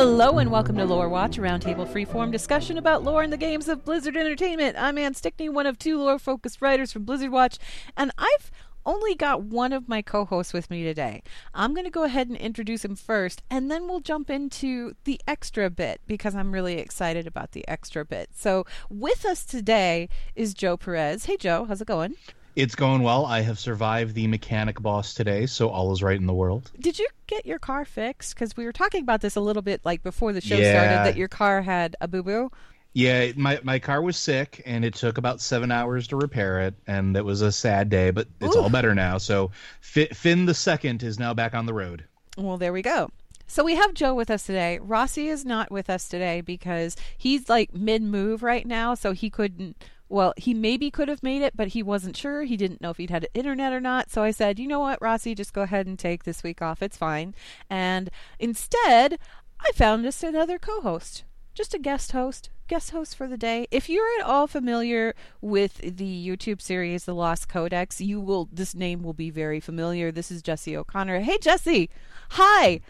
Hello and welcome to Lore Watch, a roundtable freeform discussion about lore in the games of Blizzard Entertainment. I'm Anne Stickney, one of two lore-focused writers from Blizzard Watch, and I've only got one of my co-hosts with me today. I'm going to go ahead and introduce him first, and then we'll jump into the extra bit because I'm really excited about the extra bit. So, with us today is Joe Perez. Hey, Joe, how's it going? It's going well. I have survived the mechanic boss today, so all is right in the world. Did you get your car fixed? Because we were talking about this a little bit, like before the show Yeah. started, that your car had a boo boo. Yeah, my my car was sick, and it took about seven hours to repair it, and it was a sad day, but it's Ooh. all better now. So Fi- Finn the second is now back on the road. Well, there we go. So we have Joe with us today. Rossi is not with us today because he's like mid move right now, so he couldn't. Well, he maybe could have made it, but he wasn't sure. He didn't know if he'd had internet or not. So I said, you know what, Rossi, just go ahead and take this week off. It's fine. And instead, I found just another co host, just a guest host, guest host for the day. If you're at all familiar with the YouTube series The Lost Codex, you will, this name will be very familiar. This is Jesse O'Connor. Hey, Jesse. Hi.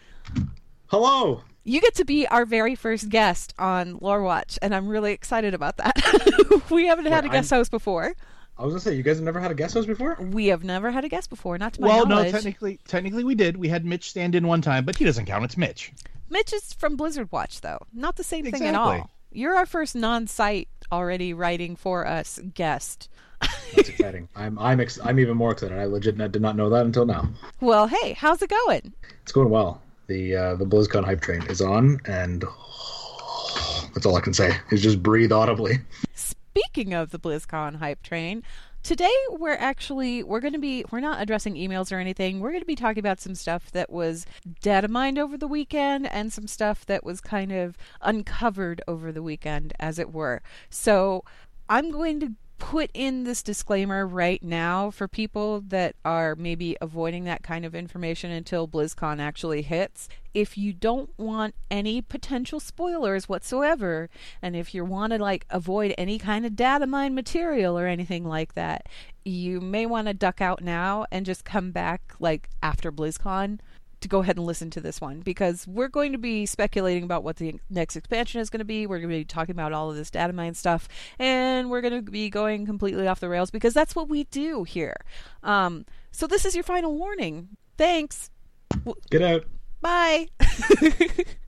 Hello. You get to be our very first guest on Lore Watch, and I'm really excited about that. we haven't had a Well, guest host before. I was gonna say you guys have never had a guest host before. We have never had a guest before, not to my well, no, technically, technically we did. We had Mitch stand in one time, but he doesn't count. It's Mitch. Mitch is from Blizzard Watch, though. Not the same thing at all. You're our first non-site already writing for us guest. That's exciting. I'm I'm ex- I'm even more excited. I legit did not know that until now. Well, hey, how's it going? It's going well. The uh, the BlizzCon hype train is on, and that's all I can say. Is just breathe audibly. Speaking of the BlizzCon hype train, today we're actually we're going to be we're not addressing emails or anything. We're going to be talking about some stuff that was dead of mind over the weekend and some stuff that was kind of uncovered over the weekend as it were. So, I'm going to put in this disclaimer right now for people that are maybe avoiding that kind of information until BlizzCon actually hits. If you don't want any potential spoilers whatsoever, and if you want to like avoid any kind of data mine material or anything like that, you may want to duck out now and just come back like after BlizzCon to go ahead and listen to this one because we're going to be speculating about what the next expansion is going to be. We're going to be talking about all of this data mine stuff, and we're going to be going completely off the rails because that's what we do here. Um, so this is your final warning. Thanks. Get out. Bye.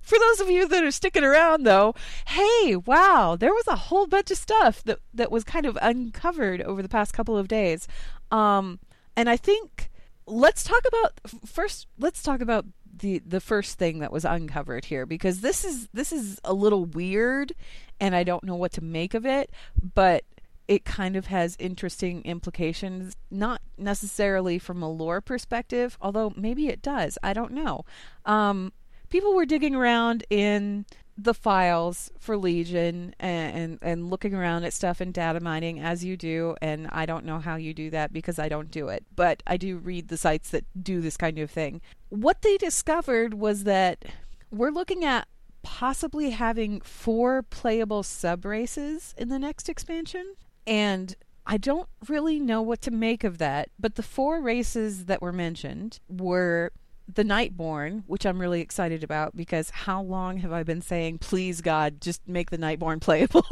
For those of you that are sticking around, though, hey, wow, there was a whole bunch of stuff that that was kind of uncovered over the past couple of days, um, and I think let's talk about first. Let's talk about the the first thing that was uncovered here because this is this is a little weird, and I don't know what to make of it, but it kind of has interesting implications, not necessarily from a lore perspective, although maybe it does. I don't know. Um, people were digging around in the files for Legion and, and and looking around at stuff and data mining as you do, and I don't know how you do that because I don't do it, but I do read the sites that do this kind of thing. What they discovered was that we're looking at possibly having four playable sub races in the next expansion. And I don't really know what to make of that, but the four races that were mentioned were the Nightborn, which I'm really excited about because how long have I been saying, please God, just make the Nightborn playable?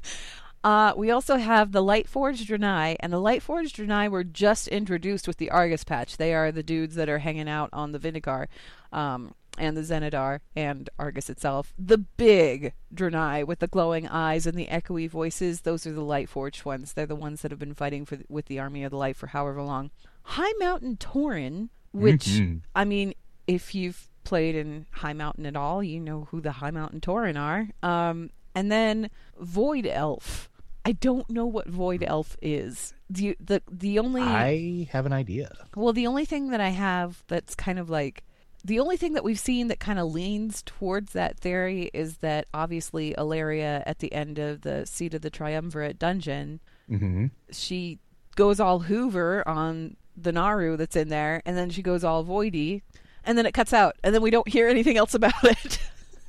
uh, we also have the Lightforged Draenei, and the Lightforged Draenei were just introduced with the Argus patch. They are the dudes that are hanging out on the Vindicaar. Um, and the Xenedar and Argus itself. The big Draenei with the glowing eyes and the echoey voices, those are the Lightforged ones. They're the ones that have been fighting for with the Army of the Light for however long. High Mountain Tauren, which Mhm. I mean, if you've played in High Mountain at all, you know who the High Mountain Tauren are. Um, and then Void Elf. I don't know what Void Elf is. The the the only I have an idea. well, the only thing that I have that's kind of like the only thing that we've seen that kind of leans towards that theory is that obviously Alleria at the end of the Seat of the Triumvirate dungeon, hmm she goes all Hoover on the naaru that's in there, and then she goes all Voidy, and then it cuts out, and then we don't hear anything else about it.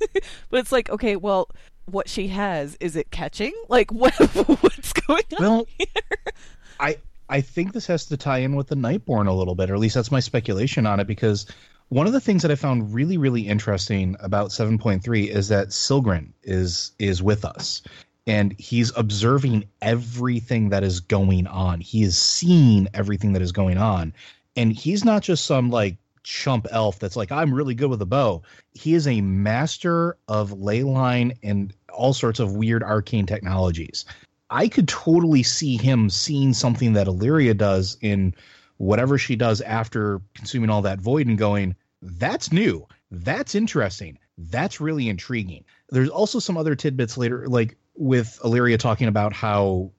but it's like, okay, well, what she has is it catching? Like, what what's going on Well, here? I I think this has to tie in with the Nightborn a little bit, or at least that's my speculation on it, because One of the things that I found really, really interesting about 7.3 is that Silgryn is is with us. And he's observing everything that is going on. He is seeing everything that is going on. And he's not just some like chump elf that's like, I'm really good with a bow. He is a master of ley line and all sorts of weird arcane technologies. I could totally see him seeing something that Alleria does in whatever she does after consuming all that void and going, that's new. That's interesting. That's really intriguing. There's also some other tidbits later, like with Alleria talking about how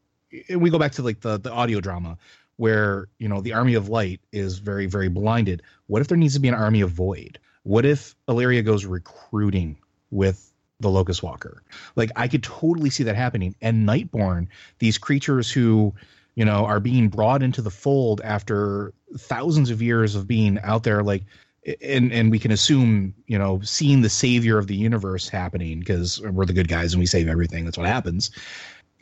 we go back to like the, the audio drama where, you know, the army of light is very, very blinded. What if there needs to be an army of void? What if Alleria goes recruiting with the Locus Walker? Like I could totally see that happening. And Nightborn, these creatures who you know, are being brought into the fold after thousands of years of being out there, like, and and we can assume, you know, seeing the savior of the universe happening because we're the good guys and we save everything. That's what happens.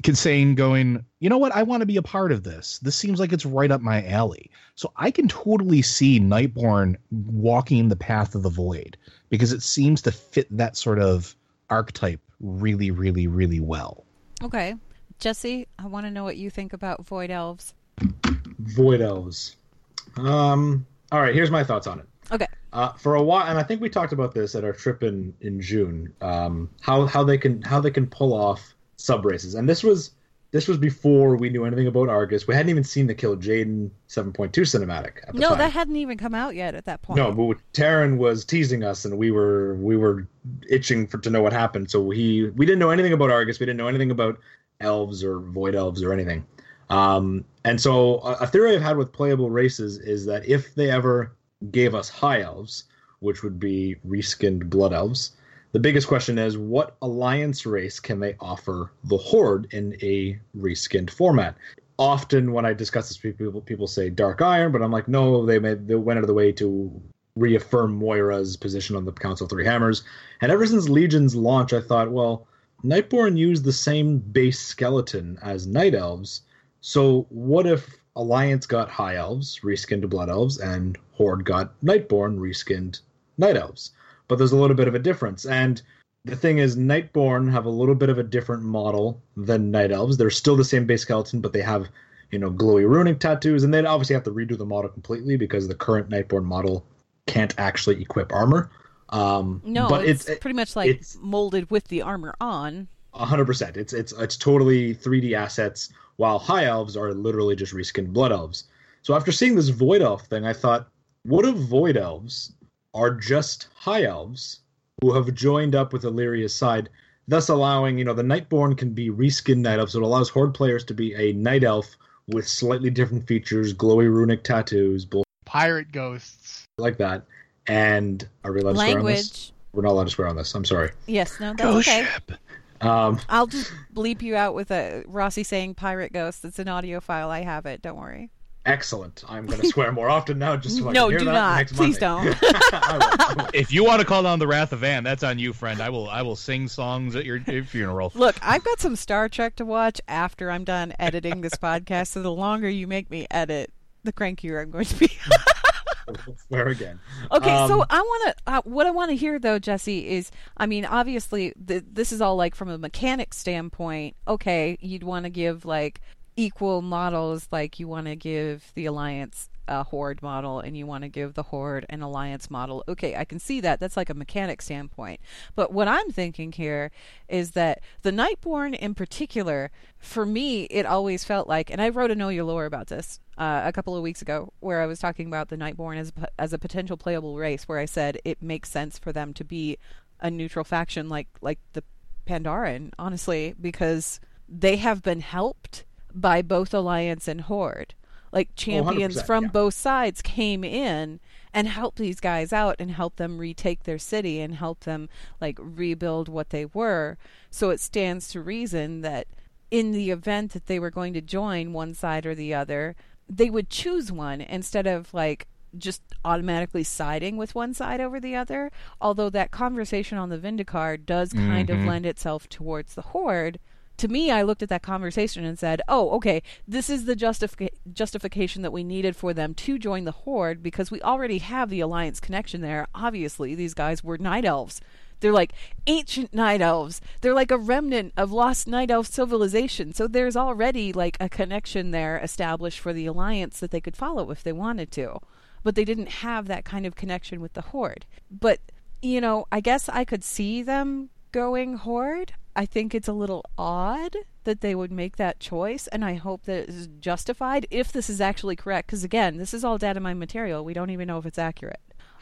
Kinsane going, you know what? I want to be a part of this. This seems like it's right up my alley. So I can totally see Nightborn walking the path of the void because it seems to fit that sort of archetype really, really, really well. Okay. Jesse, I want to know what you think about Void Elves. Void Elves. Um. All right. Here's my thoughts on it. Okay. Uh, for a while, and I think we talked about this at our trip in in June. Um, how how they can how they can pull off sub races, and this was this was before we knew anything about Argus. We hadn't even seen the Kil'jaeden 7.2 cinematic. At the no, time. that hadn't even come out yet at that point. No, but Taryn was teasing us, and we were we were itching for to know what happened. So he we didn't know anything about Argus. We didn't know anything about elves or void elves or anything. Um, and so a, a theory I've had with playable races is that if they ever gave us high elves, which would be reskinned blood elves, the biggest question is what alliance race can they offer the horde in a reskinned format? Often when I discuss this, people people say Dark Iron, but I'm like, no, they made they went out of the way to reaffirm Moira's position on the Council of Three Hammers. And ever since Legion's launch, I thought, well, Nightborn used the same base skeleton as Night Elves. So what if Alliance got High Elves, reskinned to Blood Elves, and Horde got Nightborn, reskinned Night Elves? But there's a little bit of a difference. And the thing is, Nightborn have a little bit of a different model than Night Elves. They're still the same base skeleton, but they have, you know, glowy runic tattoos, and they'd obviously have to redo the model completely because the current Nightborn model can't actually equip armor. Um, no, but it's, it's, pretty much like it's- molded with the armor on. hundred percent. It's it's it's totally 3D assets, while high elves are literally just reskinned blood elves. So after seeing this void elf thing, I thought, what if void elves are just high elves who have joined up with Alleria's side, thus allowing you know the Nightborn can be reskinned night elves. So it allows horde players to be a night elf with slightly different features, glowy runic tattoos, bull Pirate ghosts. like that. And are we allowed to swear on this? Language. We're not allowed to swear on this. I'm sorry. Yes, no, that's Ghost okay. ship. Um, I'll just bleep you out with a Rossi saying pirate ghost. It's an audio file. I have it. Don't worry. excellent. I'm going to swear more often now, just so I no, can hear do that not. next Please Monday. don't. I will, I will. If you want to call down the wrath of Anne, that's on you, friend. I will. I will sing songs at your, your funeral. Look, I've got some Star Trek to watch after I'm done editing this podcast. So the longer you make me edit, the crankier I'm going to be. Swear again. Okay, so Um, I want to. Uh, what I want to hear though, Jesse, is I mean, obviously, th- this is all like from a mechanic standpoint. Okay, you'd want to give like equal models, like you want to give the Alliance a Horde model, and you want to give the Horde an Alliance model. Okay, I can see that. That's like a mechanic standpoint. But what I'm thinking here is that the Nightborn, in particular, for me, it always felt like, and I wrote a Know Your Lore about this uh, a couple of weeks ago, where I was talking about the Nightborn as as a potential playable race, where I said it makes sense for them to be a neutral faction like like the Pandaren, honestly, because they have been helped by both Alliance and Horde. Like champions from yeah. both sides came in and helped these guys out and helped them retake their city and help them like rebuild what they were. So it stands to reason that in the event that they were going to join one side or the other, they would choose one instead of like just automatically siding with one side over the other. Although that conversation on the Vindicaar does kind of Mhm. lend itself towards the Horde to me, I looked at that conversation and said, "Oh, okay, this is the justifi- justification that we needed for them to join the Horde because we already have the Alliance connection there. Obviously, these guys were Night Elves." They're like ancient night elves. They're like a remnant of lost night elf civilization. So there's already like a connection there established for the alliance that they could follow if they wanted to. But they didn't have that kind of connection with the horde. But you know, I guess I could see them going horde. I think it's a little odd that they would make that choice, and I hope that it is justified if this is actually correct. Because again, this is all data mine material. We don't even know if it's accurate.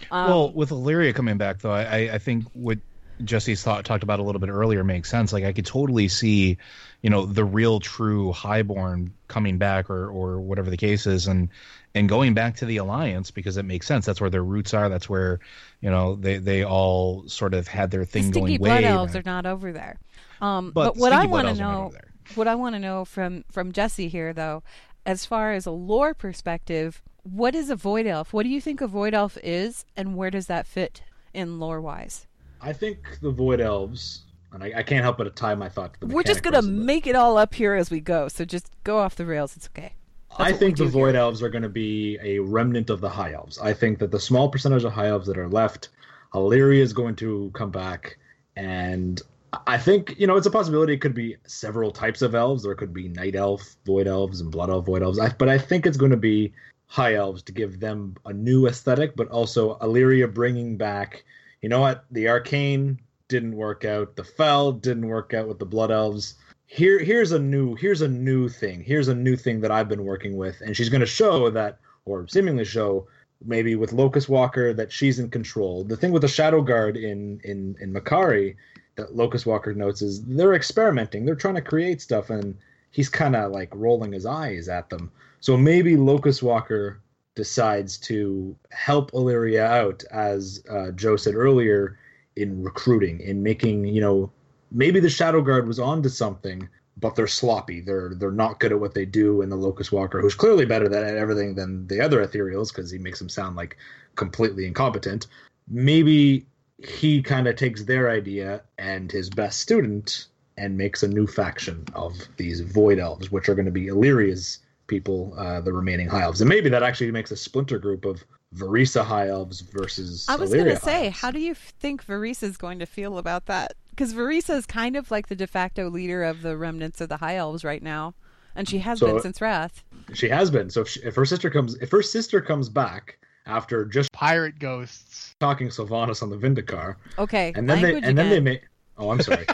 Um, well, with Alleria coming back, though, I, I think what Jesse's thought, talked about a little bit earlier makes sense. Like I could totally see, you know, the real true highborn coming back or or whatever the case is and and going back to the alliance because it makes sense. That's where their roots are. That's where, you know, they they all sort of had their thing the going blood way elves are not over there. Um, But but, what I want to Elves are not know, what I want to know from from Jesse here, though, as far as a lore perspective, what is a void elf? What do you think a void elf is, and where does that fit in lore wise? I think the Void Elves, and I, I can't help but tie my thought to the. We're just gonna make it all up here as we go, so just go off the rails. It's okay. That's I think the Void here. Elves are going to be a remnant of the High Elves. I think that the small percentage of High Elves that are left, Alleria is going to come back, and I think you know it's a possibility. It could be several types of elves. There could be Night Elf, Void Elves, and Blood Elf, Void Elves. I, but I think it's going to be High Elves to give them a new aesthetic, but also Alleria bringing back. You know what? The Arcane didn't work out. The Fell didn't work out with the Blood Elves here here's a new here's a new thing here's a new thing that i've been working with and she's going to show that or seemingly show maybe with locus walker that she's in control the thing with the shadow guard in in in Mac'Aree that locus walker notes is they're experimenting they're trying to create stuff and he's kind of like rolling his eyes at them so maybe locus walker decides to help Alleria out as uh, joe said earlier in recruiting in making you know maybe the shadow guard was onto something but they're sloppy. They're they're not good at what they do and the locus walker who's clearly better at everything than the other ethereals because he makes them sound like completely incompetent maybe he kind of takes their idea and his best student and makes a new faction of these void elves which are going to be Alleria's people uh, the remaining high elves and maybe that actually makes a splinter group of Vereesa high elves versus I was going to say, elves. how do you think Vereesa is going to feel about that? Because Vereesa is kind of like the de facto leader of the remnants of the High Elves right now, and she has So- been since Wrath. She has been. So if, she, if her sister comes, if her sister comes back after just Pirate ghosts. talking Sylvanas on the Vindicaar, Okay, and then they language and then they make. Oh, I'm sorry.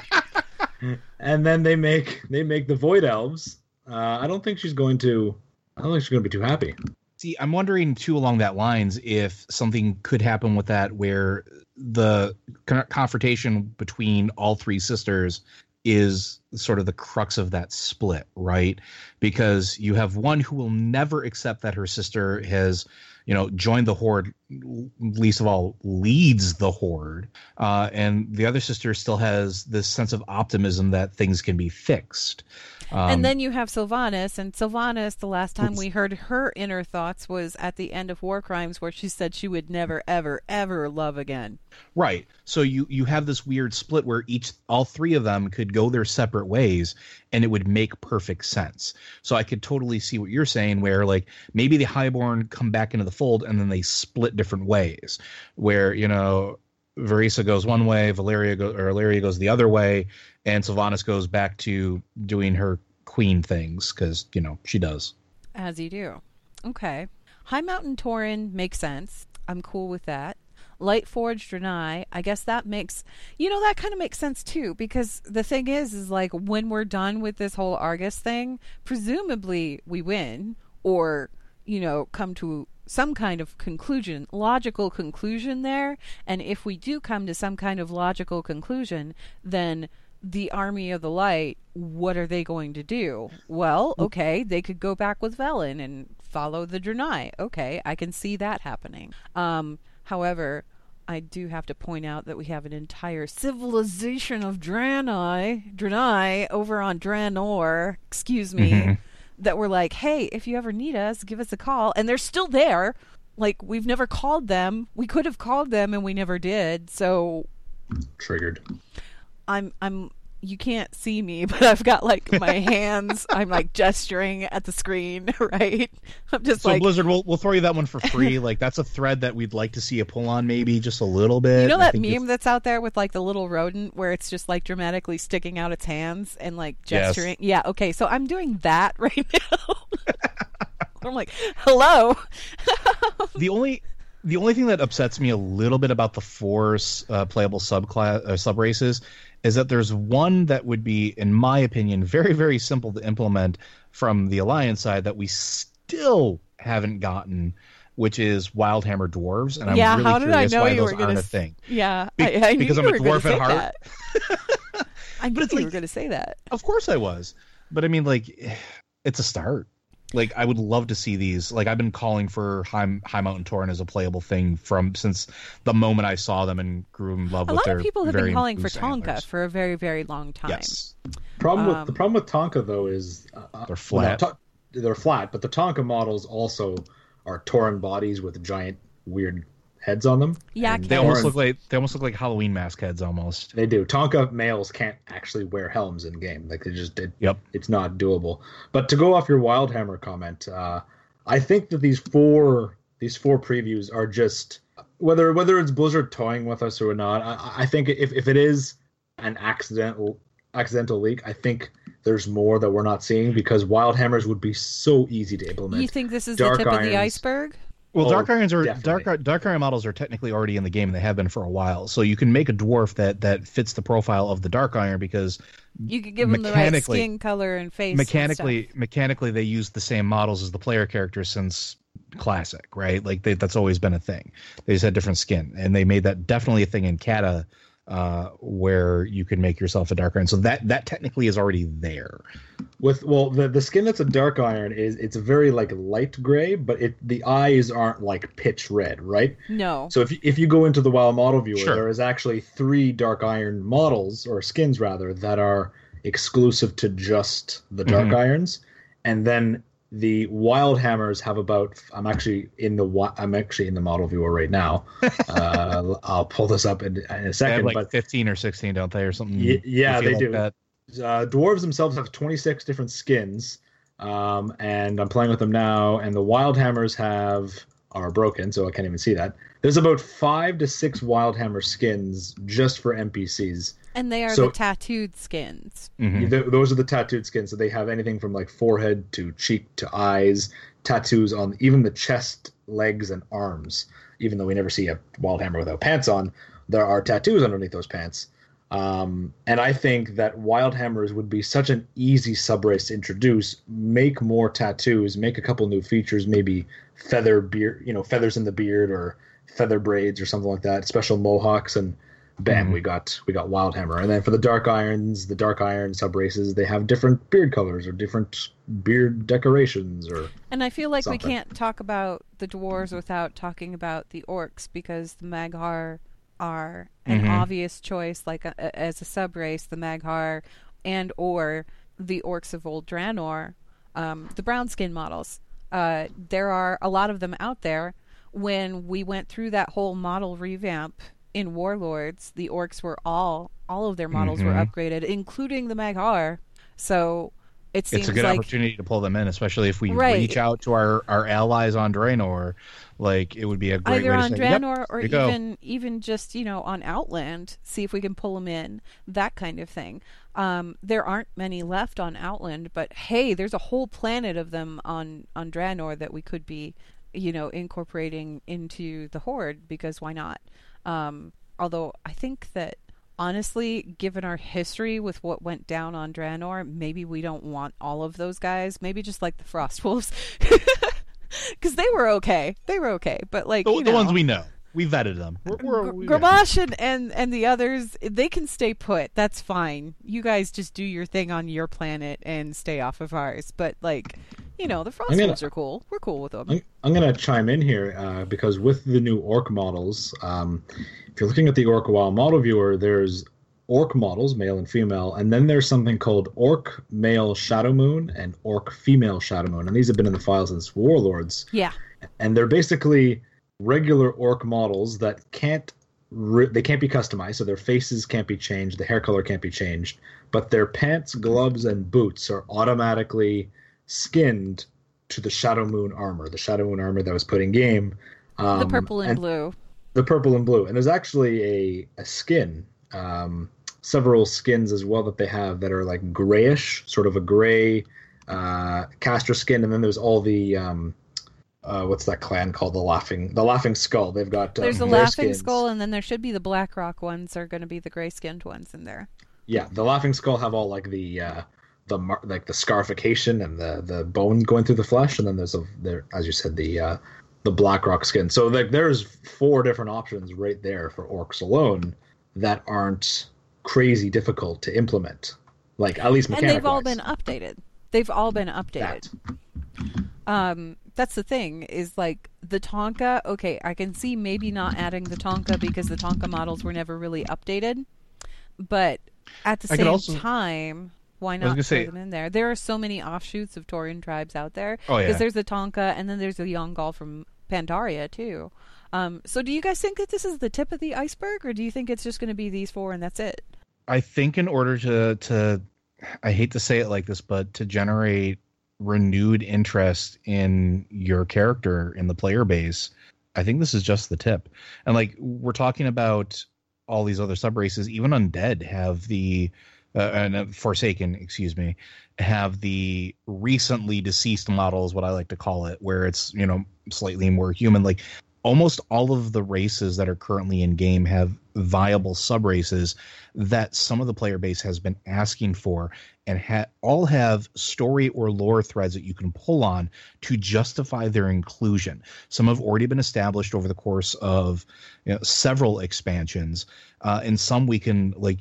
and then they make they make the Void Elves. Uh, I don't think she's going to. I don't think she's going to be too happy. See, I'm wondering too along that lines if something could happen with that where the con- confrontation between all three sisters is sort of the crux of that split, right? Because you have one who will never accept that her sister has, you know, joined the horde, least of all leads the horde, uh, and the other sister still has this sense of optimism that things can be fixed. Um, and then you have Sylvanas, and Sylvanas, the last time we heard her inner thoughts was at the end of War Crimes, where she said she would never, ever, ever love again. Right. So you you have this weird split where each all three of them could go their separate ways and it would make perfect sense. So I could totally see what you're saying where like maybe the highborn come back into the fold and then they split different ways where, you know, Vereesa goes one way, Valeria go, or Valeria goes the other way, and Sylvanas goes back to doing her queen things because you know she does. As you do. Okay. High Mountain Tauren makes sense. I'm cool with that. Lightforged Draenei, I guess that makes you know that kind of makes sense too because the thing is is like when we're done with this whole Argus thing, presumably we win or you know come to some kind of conclusion, logical conclusion there, and if we do come to some kind of logical conclusion, then the army of the light, what are they going to do? Well, okay, they could go back with Velen and follow the Draenei. Okay, I can see that happening. Um, however, I do have to point out that we have an entire civilization of Draenei, Draenei over on Draenor, excuse me, Mhm. That were like, hey, if you ever need us, give us a call. And they're still there. Like, we've never called them. We could have called them and we never did. So Triggered. I'm I'm you can't see me, but I've got like my hands. I'm like gesturing at the screen, right? I'm just So like, Blizzard, we'll we'll throw you that one for free. like that's a thread that we'd like to see you pull on, maybe just a little bit. you know that meme that's out there with like the little rodent where it's just like dramatically sticking out its hands and like Yes. gesturing. Yeah, okay. So I'm doing that right now. I'm like, hello. the only the only thing that upsets me a little bit about the four uh, playable subclass uh, sub races is that there's one that would be, in my opinion, very very simple to implement from the alliance side that we still haven't gotten, which is Wildhammer dwarves. And I'm Yeah, really how did I curious know why you those were aren't a s- thing. Yeah, Be- I, I because I'm a dwarf at heart. I knew it's you like- were going to say that. Of course I was, but I mean, like, it's a start. Like, I would love to see these. Like, I've been calling for High, High Mountain Tauren as a playable thing from since the moment I saw them and grew in love A with lot their of people have been calling for Taunka antlers. for a very, very long time. Yes, Problem Um, with the problem with Taunka though is uh, They're flat. no, to- they're flat, but the Taunka models also are Tauren bodies with giant weird heads on them. Yeah, And they almost look like they almost look like Halloween mask heads almost. They do. Taunka males can't actually wear helms in game. Like they just did. Yep. It's not doable. But to go off your Wildhammer comment, uh, I think that these four these four previews are just whether whether it's Blizzard toying with us or not. I, I think if if it is an accidental accidental leak, I think there's more that we're not seeing because Wildhammers would be so easy to implement. You think this is Dark the tip of the iceberg? Well, Oh, Dark Irons are definitely. Dark Dark Iron models are technically already in the game and they have been for a while. So you can make a dwarf that that fits the profile of the Dark Iron because You could give them the right skin color and face. and mechanically stuff. mechanically they use the same models as the player characters since classic right like they, that's always been a thing they just had different skin and they made that definitely a thing in Cata uh, where you can make yourself a dark iron so that that technically is already there with well the, the skin that's a dark iron is it's very like light gray but it the eyes aren't like pitch red right No. so if, you- if you go into the wild model viewer Sure. there is actually three dark iron models or skins rather that are exclusive to just the dark Mhm. irons and then the wild hammers have about i'm actually in the i'm actually in the model viewer right now uh, i'll pull this up in, in a they second have like but 15 or 16 don't they or something Ye- yeah, they like do. that? uh, dwarves themselves have 26 different skins um, and i'm playing with them now and the wild hammers have are broken so i can't even see that there's about five to six wild hammer skins just for npcs And they are So- the tattooed skins. Mhm. Th- those are the tattooed skins so they have anything from like forehead to cheek to eyes tattoos on even the chest legs and arms even though we never see a wild hammer without pants on there are tattoos underneath those pants um, and I think that Wild Hammers would be such an easy subrace to introduce. Make more tattoos, make a couple new features, maybe feather beard, you know, feathers in the beard or feather braids or something like that. Special mohawks, and bam, Mhm. we got we got Wild Hammer. And then for the Dark Irons, the Dark Iron subraces, they have different beard colors or different beard decorations or And I feel like we can't talk about the dwarves without talking about the orcs because the Maghar are an Mhm. obvious choice. Like a, a- as a sub race, the Maghar and or the orcs of Old Draenor, um, the brown skin models. Uh, there are a lot of them out there. When we went through that whole model revamp in Warlords, the orcs were all all of their models were Mhm. upgraded, including the Maghar. So it seems it's a good like opportunity to pull them in especially if we Right. reach out to our our allies on Draenor like it would be a great either way to on say, "Yep, Draenor or here you go." even even just you know on Outland, see if we can pull them in, that kind of thing. Um, there aren't many left on Outland, but hey, there's a whole planet of them on on Draenor that we could be, you know, incorporating into the Horde because why not? Um, although I think that honestly, given our history with what went down on Draenor, maybe we don't want all of those guys. Maybe just like the Frost Wolves. Because they were okay, they were okay, but like the, you the know, ones we know we vetted them we're, we're, Gr- and, and and the others, they can stay put. That's fine. You guys just do your thing on your planet and stay off of ours. But like, you know, the frost I'm gonna- wolves are cool. We're cool with them. I'm, I'm going to chime in here uh, because with the new orc models, um, if you're looking at the orc WoW model viewer, there's orc models, male and female, and then there's something called orc male Shadow Moon and orc female Shadow Moon, and these have been in the file since Warlords, Yeah, and they're basically regular orc models that can't re- they can't be customized, so their faces can't be changed, the hair color can't be changed, but their pants, gloves, and boots are automatically skinned to the Shadow Moon armor, the Shadow Moon armor that was put in game. Um, the purple and, blue. The purple and blue, and there's actually a a skin, um, several skins as well that they have that are like grayish, sort of a gray uh, caster skin, and then there's all the um, uh, what's that clan called? The laughing, the laughing skull. They've got um, there's a their laughing skins. skull, and then there should be the Blackrock ones. Are going to be the gray skinned ones in there. Yeah, the laughing skull have all like the uh, the mar- like the scarification and the the bone going through the flesh, and then there's a there as you said the uh, the Blackrock skin. So like there's four different options right there for orcs alone that aren't crazy difficult to implement. Like at least And they've all been updated. They've all been updated. That. Um, that's the thing is like the Taunka. Okay, I can see maybe not adding the Taunka because the Taunka models were never really updated, but at the I same also- time, why not throw say- them in there? There are so many offshoots of Tauren tribes out there. Oh, yeah. Because there's the Taunka, and then there's the Yaungol from Pandaria too. Um, so do you guys think that this is the tip of the iceberg, or do you think it's just going to be these four and that's it? I think in order to to I hate to say it like this, but to generate renewed interest in your character in the player base, I think this is just the tip. And like we're talking about all these other sub races, even undead have the uh, and uh, Forsaken, excuse me, have the recently deceased model is what I like to call it, where it's you know slightly more human. Like almost all of the races that are currently in game have viable sub races that some of the player base has been asking for and ha- all have story or lore threads that you can pull on to justify their inclusion. Some have already been established over the course of you know, several expansions, uh, and some we can like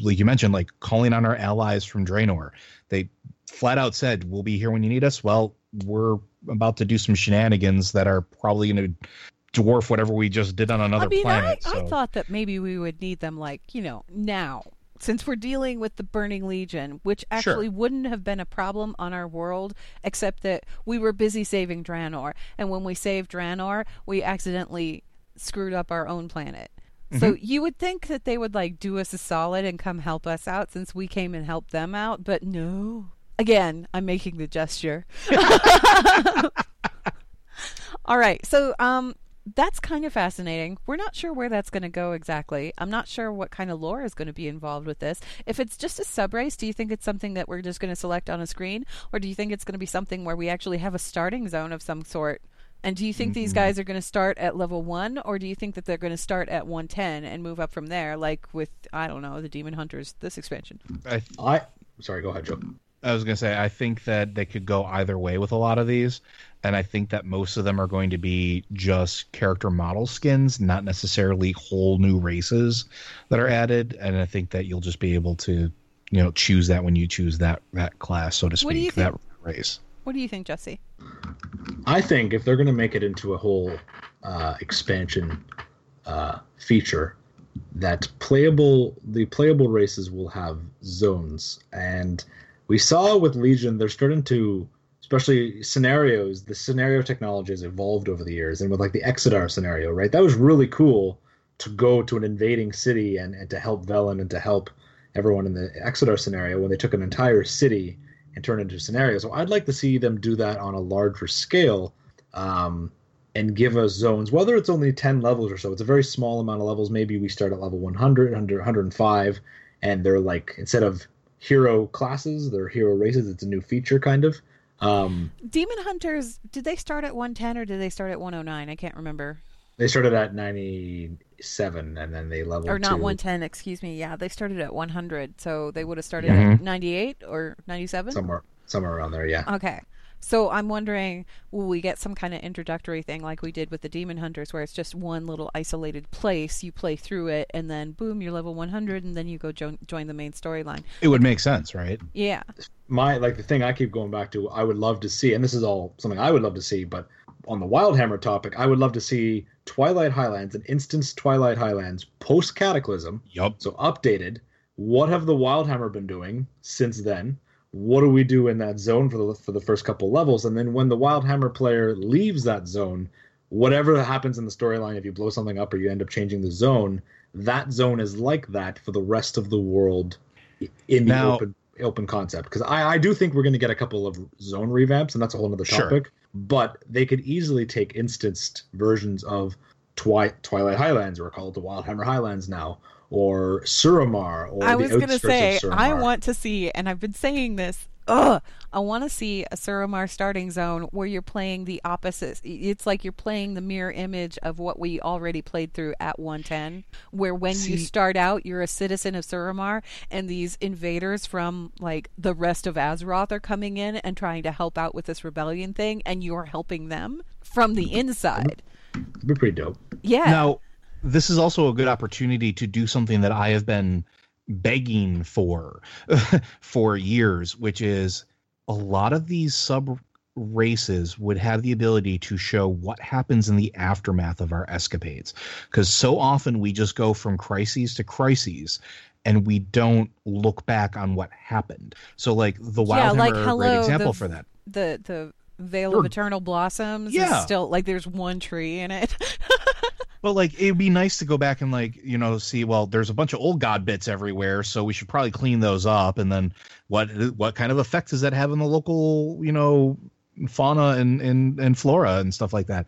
like you mentioned, like calling on our allies from Draenor. They flat out said, "We'll be here when you need us." Well, we're about to do some shenanigans that are probably going to dwarf whatever we just did on another I mean, planet. I, so. I thought that maybe we would need them, like, you know, now. Since we're dealing with the Burning Legion, which actually wouldn't have been a problem on our world, except that we were busy saving Draenor. And when we saved Draenor, we accidentally screwed up our own planet. So Mm-hmm. you would think that they would, like, do us a solid and come help us out since we came and helped them out, but no. Again, I'm making the gesture. All right. So, um, that's kind of fascinating. We're not sure where that's going to go exactly. I'm not sure what kind of lore is going to be involved with this. If it's just a sub race, do you think it's something that we're just going to select on a screen, or do you think it's going to be something where we actually have a starting zone of some sort? And do you think these mm-hmm. guys are going to start at level one, or do you think that they're going to start at 110 and move up from there, like with I don't know the Demon Hunters this expansion? I, I sorry, go ahead, Joe. I was gonna say I think that they could go either way with a lot of these, and I think that most of them are going to be just character model skins, not necessarily whole new races that are added. And I think that you'll just be able to, you know, choose that when you choose that that class, so to What do you speak, that think? race. What do you think, Jesse? I think if they're going to make it into a whole uh, expansion uh, feature, that playable the playable races will have zones, and we saw with Legion they're starting to, especially scenarios. The scenario technology has evolved over the years, and with like the Exodar scenario, right? That was really cool to go to an invading city and, and to help Velen and to help everyone in the Exodar scenario when they took an entire city and turned it into a scenario. So I'd like to see them do that on a larger scale um, and give us zones, whether it's only 10 levels or so. It's a very small amount of levels. Maybe we start at level 100, 100 105, and they're like, instead of hero classes, they're hero races. It's a new feature, kind of. Um, Demon Hunters, did they start at 110 or did they start at 109? I can't remember. they started at 97 and then they leveled or not to 110 excuse me yeah they started at 100 so they would have started Mhm. at 98 or 97 somewhere somewhere around there. Yeah. okay so i'm wondering will we get some kind of introductory thing like we did with the demon hunters where it's just one little isolated place you play through it and then boom you're level 100 and then you go jo- join the main storyline It would make sense, right? yeah my like the thing I keep going back to, I would love to see, and this is all something I would love to see, but on the Wildhammer topic, I would love to see Twilight Highlands and Instance Twilight Highlands post Cataclysm, Yup. so updated. What have the Wildhammer been doing since then? What do we do in that zone for the for the first couple levels, and then when the Wildhammer player leaves that zone, whatever happens in the storyline, if you blow something up or you end up changing the zone, that zone is like that for the rest of the world in the Now- open open concept. Because I, I do think we're going to get a couple of zone revamps, and that's a whole other Sure. topic. But they could easily take instanced versions of Twi- Twilight Highlands, or call it the Wildhammer Highlands now, or Suramar, or I was going to say. I want to see, and I've been saying this. Ugh, I want to see a Suramar starting zone where you're playing the opposite. It's like you're playing the mirror image of what we already played through at 110, where when you start out, you're a citizen of Suramar, and these invaders from like the rest of Azeroth are coming in and trying to help out with this rebellion thing, and you're helping them from the inside. It'd be pretty dope. Yeah. Now, this is also a good opportunity to do something that I have been begging for for years, which is a lot of these sub races would have the ability to show what happens in the aftermath of our escapades. Because so often we just go from crises to crises and we don't look back on what happened. So, like, the Yeah, like, hello, great example the- for that. the the Vale of Eternal Blossoms Yeah. is still like there's one tree in it. But like it'd be nice to go back and like you know see well there's a bunch of old god bits everywhere so we should probably clean those up and then what what kind of effect does that have on the local you know fauna and and, and flora and stuff like that.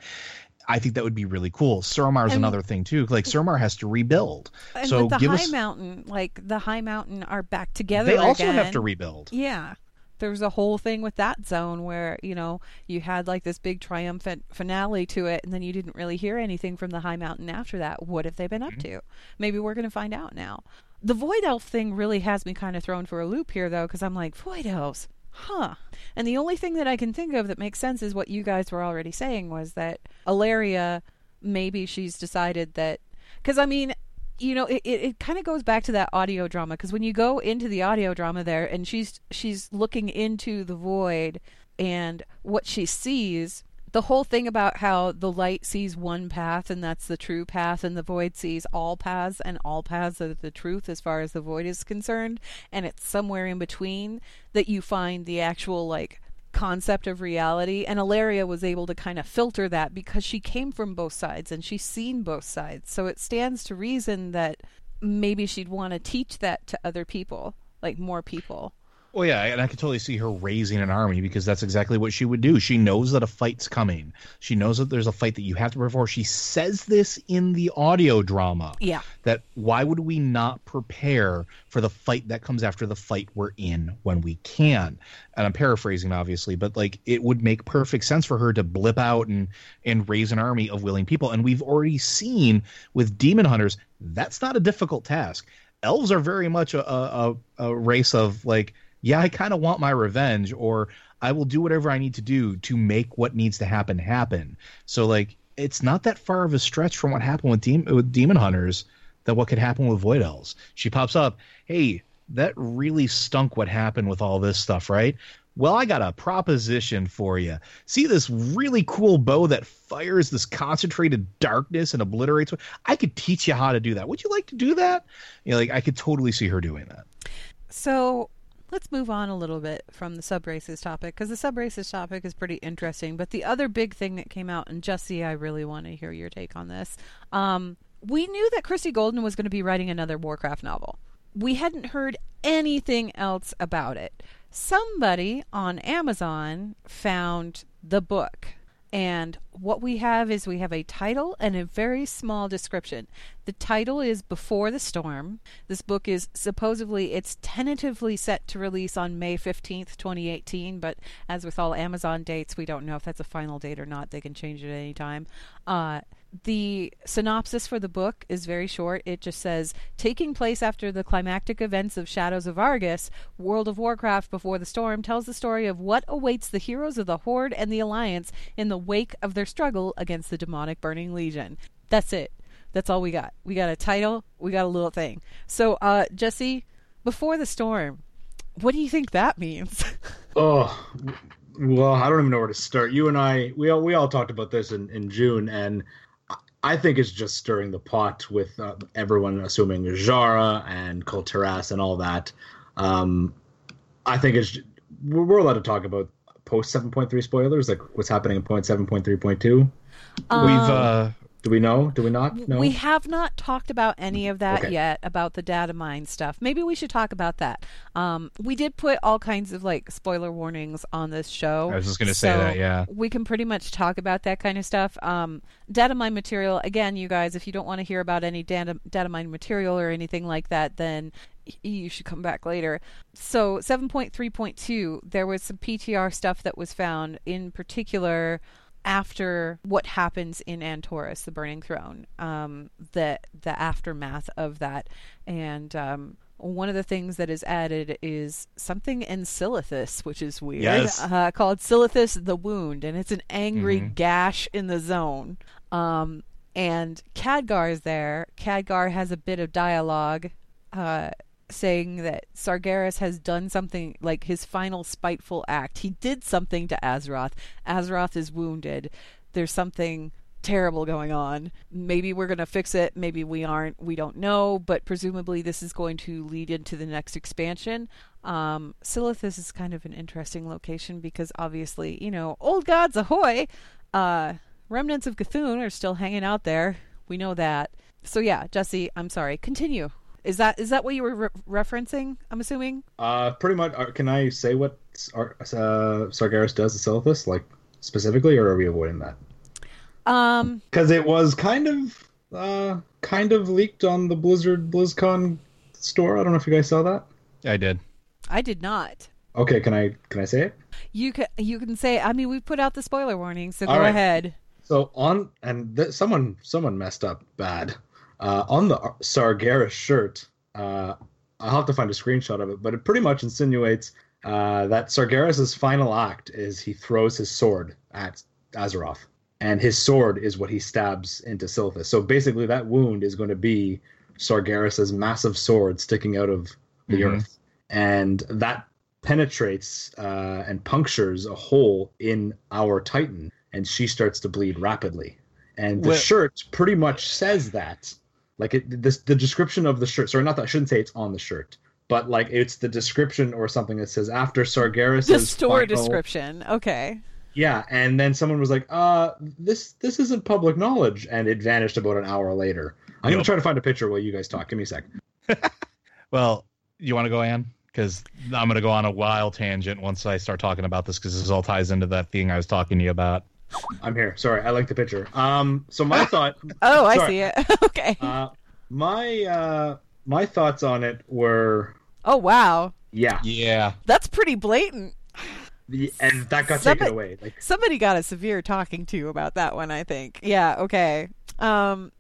I think that would be really cool. Suramar is another thing too. Like Suramar has to rebuild, and so with the High us. Mountain, like the High Mountain are back together. They also again. have to rebuild. Yeah. There was a whole thing with that zone where, you know, you had like this big triumphant finale to it, and then you didn't really hear anything from the High Mountain after that. What have they been up Mm-hmm. to? Maybe we're going to find out now. The Void Elf thing really has me kind of thrown for a loop here, though, because I'm like, Void Elves? Huh. And the only thing that I can think of that makes sense is what you guys were already saying was that Alleria, maybe she's decided that. Because, I mean, you know it, it, it kind of goes back to that audio drama because when you go into the audio drama there and she's she's looking into the void and what she sees the whole thing about how the light sees one path and that's the true path and the void sees all paths and all paths are the truth as far as the void is concerned and it's somewhere in between that you find the actual like concept of reality and Alleria was able to kind of filter that because she came from both sides and she's seen both sides. So it stands to reason that maybe she'd want to teach that to other people like more people Well, yeah, and I could totally see her raising an army because that's exactly what she would do. She knows that a fight's coming. She knows that there's a fight that you have to prepare for. She says this in the audio drama. yeah That why would we not prepare for the fight that comes after the fight we're in when we can? And I'm paraphrasing, obviously, but like it would make perfect sense for her to blip out and and raise an army of willing people. And we've already seen with demon hunters that's not a difficult task. Elves are very much a a, a race of like yeah, I kind of want my revenge, or I will do whatever I need to do to make what needs to happen happen. So, like, it's not that far of a stretch from what happened with, Dem- with Demon Hunters that what could happen with Void Elves. She pops up, hey, that really stunk what happened with all this stuff, right? Well, I got a proposition for you. See this really cool bow that fires this concentrated darkness and obliterates? I could teach you how to do that. Would you like to do that? You know, like I could totally see her doing that. So let's move on a little bit from the sub races topic because the sub races topic is pretty interesting. But the other big thing that came out, and Jesse, I really want to hear your take on this. Um, we knew that Christie Golden was going to be writing another Warcraft novel. We hadn't heard anything else about it. Somebody on Amazon found the book. And what we have is we have a title and a very small description. The title is Before the Storm. This book is supposedly it's tentatively set to release on May 15th, 2018, but as with all Amazon dates, we don't know if that's a final date or not. They can change it at any time. Uh, the synopsis for the book is very short. It just says Taking place after the climactic events of Shadows of Argus, World of Warcraft Before the Storm tells the story of what awaits the heroes of the Horde and the Alliance in the wake of their struggle against the demonic Burning Legion. That's it. That's all we got. We got a title, we got a little thing. So, uh, Jesse, Before the Storm, what do you think that means? Oh, well, I don't even know where to start. You and I, we all we all talked about this in in June, and I- I think it's just stirring the pot with uh, everyone assuming Jara and Kul Tiras and all that. Um, I think it's we're we're allowed to talk about post 7.3 spoilers, like what's happening in point 7.3.2? We've uh, Do we know? Do we not know? We have not talked about any of that Okay. yet about the data mine stuff. Maybe we should talk about that. Um, we did put all kinds of like spoiler warnings on this show. I was just gonna say that, yeah. We can pretty much talk about that kind of stuff. Um, data mine material, again, you guys, if you don't want to hear about any data, data mine material or anything like that, then you should come back later. So 7.3.2, there was some PTR stuff that was found, in particular after what happens in Antorus, the Burning Throne, um, the the aftermath of that, and um, one of the things that is added is something in Silithus, which is weird, Yes. uh, called Silithus the Wound, and it's an angry Mhm. gash in the zone. Um, and Khadgar is there. Khadgar has a bit of dialogue. Uh, saying that Sargeras has done something like his final spiteful act. He did something to Azeroth. Azeroth is wounded. There's something terrible going on. Maybe we're going to fix it. Maybe we aren't. We don't know. But presumably, this is going to lead into the next expansion. Um, Silithus is kind of an interesting location because obviously, you know, old gods ahoy! Uh, remnants of Cthulhu are still hanging out there. We know that. So yeah, Jesse, I'm sorry. Continue. Is that is that what you were re- referencing? I'm assuming. Uh, pretty much. Uh, can I say what Ar- uh, Sargeras does to Silithus, like specifically, or are we avoiding that? Um, Because it was kind of, uh, kind of leaked on the Blizzard BlizzCon store. I don't know if you guys saw that. I did. I did not. Okay, can I can I say it? You can you can say. I mean, we put out the spoiler warning, so All go right. ahead. So on and th- someone someone messed up bad uh, on the Sargeras shirt. Uh, I'll have to find a screenshot of it, but it pretty much insinuates uh, that Sargeras' final act is he throws his sword at Azeroth, and his sword is what he stabs into Silithus. So basically, that wound is going to be Sargeras' massive sword sticking out of the Mhm. earth, and that penetrates uh, and punctures a hole in our Titan, and she starts to bleed rapidly. And the Well- shirt pretty much says that. Like it, this, the description of the shirt. Sorry, not that I shouldn't say it's on the shirt, but like it's the description or something that says after Sargeras' The store final- description. Okay. Yeah, and then someone was like, "Uh, this this isn't public knowledge," and it vanished about an hour later. I'm gonna try to find a picture while you guys talk. Give me a sec. Well, you want to go, Anne? Because I'm going to go on a wild tangent once I start talking about this because this all ties into that thing I was talking to you about. I'm here. Sorry, I like the picture. Um, so my thought, Oh, I Sorry. see it. okay. uh, my uh, my thoughts on it were, oh wow, yeah, Yeah. that's pretty blatant. the, and that got Somebody- taken away. Like, Somebody got a severe talking to about that one, I think. Yeah, okay. Um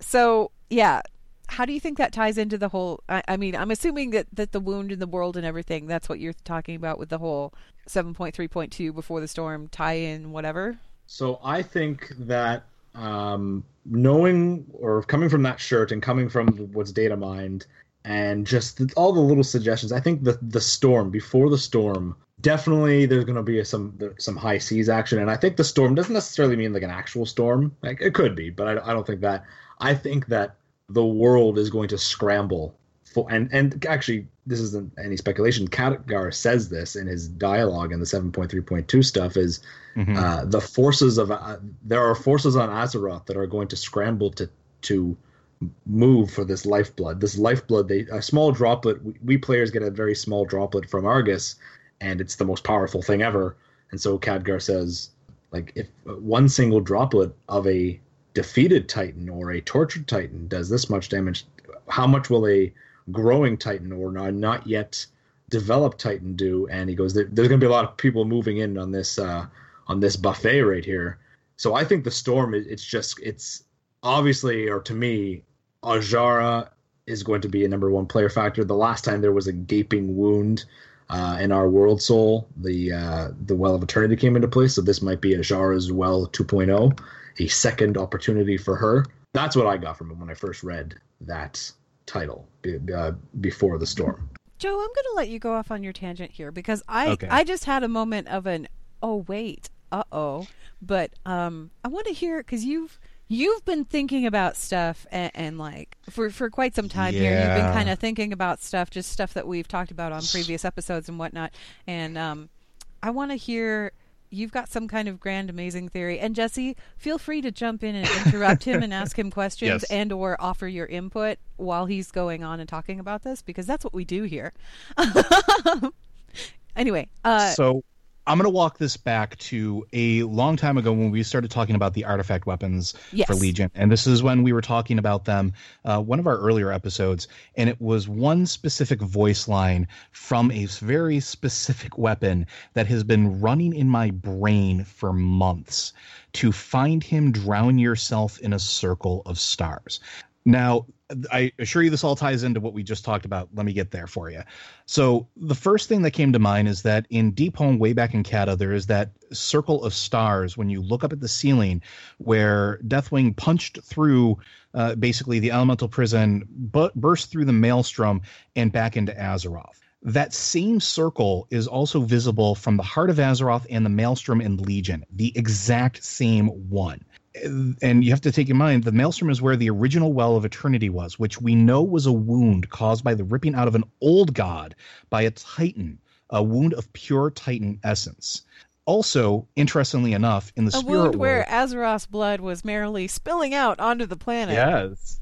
so yeah, how do you think that ties into the whole I, I mean, I'm assuming that, that the wound in the world and everything, that's what you're talking about with the whole 7.3.2 before the storm tie in whatever. So I think that um, knowing or coming from that shirt and coming from what's data mined and just the, all the little suggestions, I think the the storm before the storm definitely there's going to be some some high seas action, and I think the storm doesn't necessarily mean like an actual storm. Like it could be, but I, I don't think that. I think that the world is going to scramble for and and actually this isn't any speculation. Khadgar says this in his dialogue in the 7.3.2 stuff is Mhm. uh, the forces of uh, there are forces on Azeroth that are going to scramble to to move for this lifeblood. This lifeblood, they a small droplet. We, we players get a very small droplet from Argus, and it's the most powerful thing ever. And so Khadgar says, like, if one single droplet of a defeated Titan or a tortured Titan does this much damage, how much will a growing Titan or not, not yet developed Titan do? And he goes, there, there's going to be a lot of people moving in on this uh, on this buffet right here. So I think the storm, it's just it's obviously, or to me, Azshara is going to be a number one player factor. The last time there was a gaping wound uh, in our world soul, the uh, the Well of Eternity came into place. So this might be Azshara's Well 2.0, a second opportunity for her. That's what I got from it when I first read that title be, uh, before the storm. Joe, I'm going to let you go off on your tangent here because I Okay. I just had a moment of an oh wait, uh-oh. But um I want to hear cuz you've you've been thinking about stuff and, and like for for quite some time here you've been kind of thinking about stuff just stuff that we've talked about on previous episodes and whatnot and um I want to hear you've got some kind of grand amazing theory and jesse feel free to jump in and interrupt him and ask him questions Yes. and or offer your input while he's going on and talking about this because that's what we do here anyway uh so I'm going to walk this back to a long time ago when we started talking about the artifact weapons Yes. for Legion. And this is when we were talking about them, uh, one of our earlier episodes. And it was one specific voice line from a very specific weapon that has been running in my brain for months to find him drown yourself in a circle of stars. Now, I assure you this all ties into what we just talked about. Let me get there for you. So, the first thing that came to mind is that in Deepholm, way back in Cata, there is that circle of stars when you look up at the ceiling where Deathwing punched through uh, basically the elemental prison, but burst through the maelstrom and back into Azeroth. That same circle is also visible from the heart of Azeroth and the Maelstrom in Legion, the exact same one and you have to take in mind the maelstrom is where the original well of eternity was which we know was a wound caused by the ripping out of an old god by a titan a wound of pure titan essence. Also interestingly enough in the a spirit wound where world azeroth's blood was merrily spilling out onto the planet. Yes.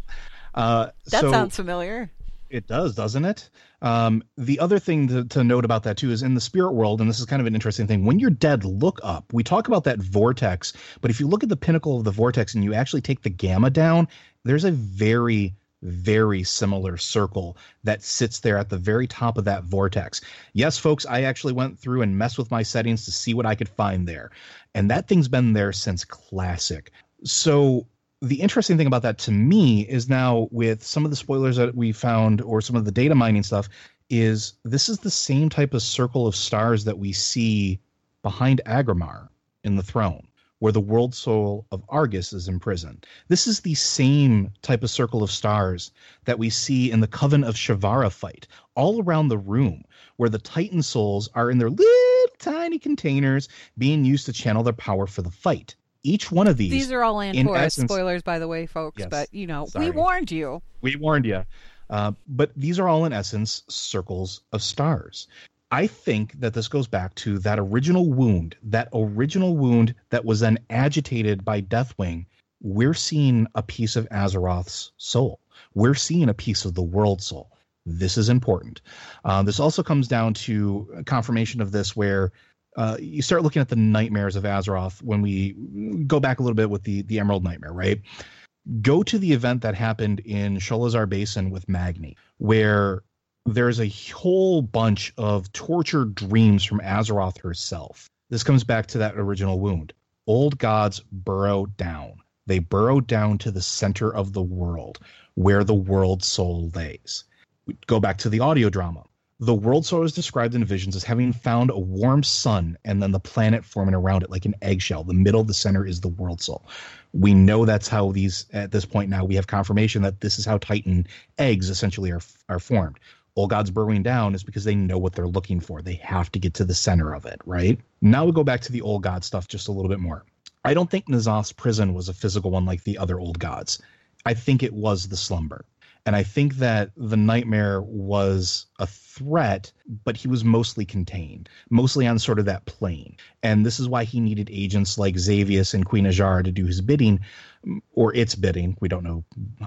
Uh, that so- sounds familiar It does, doesn't it? Um, the other thing to, to note about that too is in the spirit world, and this is kind of an interesting thing. When you're dead, look up. We talk about that vortex, but if you look at the pinnacle of the vortex and you actually take the gamma down, there's a very, very similar circle that sits there at the very top of that vortex. Yes, folks, I actually went through and messed with my settings to see what I could find there, and that thing's been there since classic. So the interesting thing about that to me is now with some of the spoilers that we found or some of the data mining stuff is this is the same type of circle of stars that we see behind Aggramar in the throne where the world soul of Argus is imprisoned. This is the same type of circle of stars that we see in the Coven of Shivarra fight, all around the room, where the Titan souls are in their little tiny containers being used to channel their power for the fight. Each one of these, these are all in essence- spoilers by the way folks Yes. but you know Sorry. we warned you we warned you. Uh, but these are all, in essence, circles of stars. I think that this goes back to that original wound, that original wound that was then agitated by Deathwing. We're seeing a piece of Azeroth's soul. We're seeing a piece of the world soul. This is important. Uh, this also comes down to confirmation of this, where uh, you start looking at the nightmares of Azeroth when we go back a little bit with the the Emerald Nightmare, right? go to the event that happened in Sholazar Basin with Magni, where there's a whole bunch of tortured dreams from Azeroth herself. This comes back to that original wound. Old gods burrow down. They burrow down to the center of the world, where the world soul lays. We go back to the audio drama. The world soul is described in visions as having found a warm sun and then the planet forming around it like an eggshell. The middle, the center is the world soul. We know that's how these at this point now we have confirmation that this is how titan eggs essentially are are formed. All gods burrowing down is because they know what they're looking for. They have to get to the center of it right? Now we go back to the old god stuff just a little bit more. I don't think N'Zoth's prison was a physical one like the other old gods. I think it was the slumber and i think that the nightmare was a threat but he was mostly contained mostly on sort of that plane and this is why he needed agents like Xavius and Queen Azshara to do his bidding, or its bidding. We don't know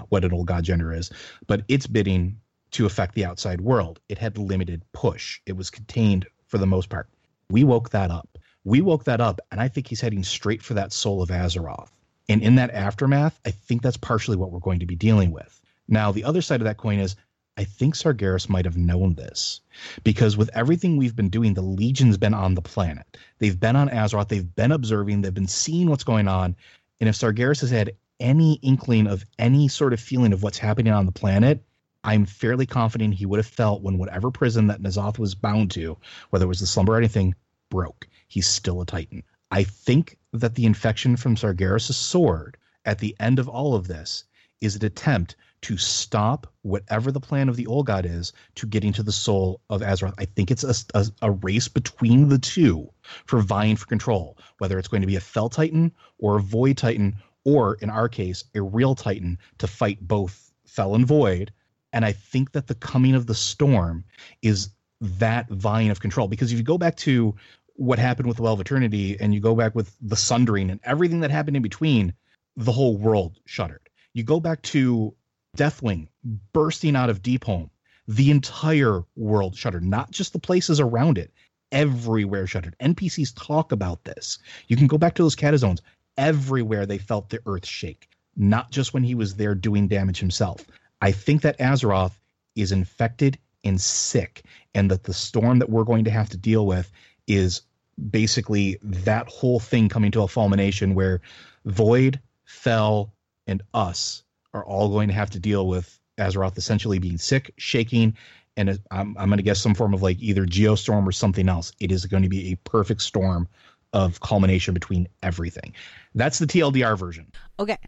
what an old god gender is, but its bidding to affect the outside world. It had limited push. It was contained for the most part. We woke that up. We woke that up, and I think he's heading straight for that soul of Azeroth. And in that aftermath, I think that's partially what we're going to be dealing with. Now, the other side of that coin is I think Sargeras might have known this because with everything we've been doing, the Legion's been on the planet. They've been on Azeroth. They've been observing. They've been seeing what's going on. And if Sargeras has had any inkling of any sort of feeling of what's happening on the planet, I'm fairly confident he would have felt when whatever prison that N'Zoth was bound to, whether it was the slumber or anything, broke. He's still a Titan. I think that the infection from Sargeras' sword at the end of all of this is an attempt to stop whatever the plan of the old god is to getting to the soul of Azeroth. I think it's a, a, a race between the two for vying for control, whether it's going to be a Fel Titan or a Void Titan, or in our case, a real Titan to fight both Fel and Void. And I think that the coming of the storm is that vying of control. Because if you go back to what happened with the Well of Eternity and you go back with the Sundering and everything that happened in between, the whole world shuddered. You go back to Deathwing bursting out of Deepholm, the entire world shuddered, not just the places around it. Everywhere shuddered. NPCs talk about this. You can go back to those catazones. Everywhere they felt the earth shake, not just when he was there doing damage himself. I think that Azeroth is infected and sick, and that the storm that we're going to have to deal with is basically that whole thing coming to a fulmination where Void, Fel, and us are all going to have to deal with Azeroth essentially being sick, shaking, and I'm, I'm going to guess some form of like either geostorm or something else. It is going to be a perfect storm of culmination between everything. That's the TLDR version. Okay.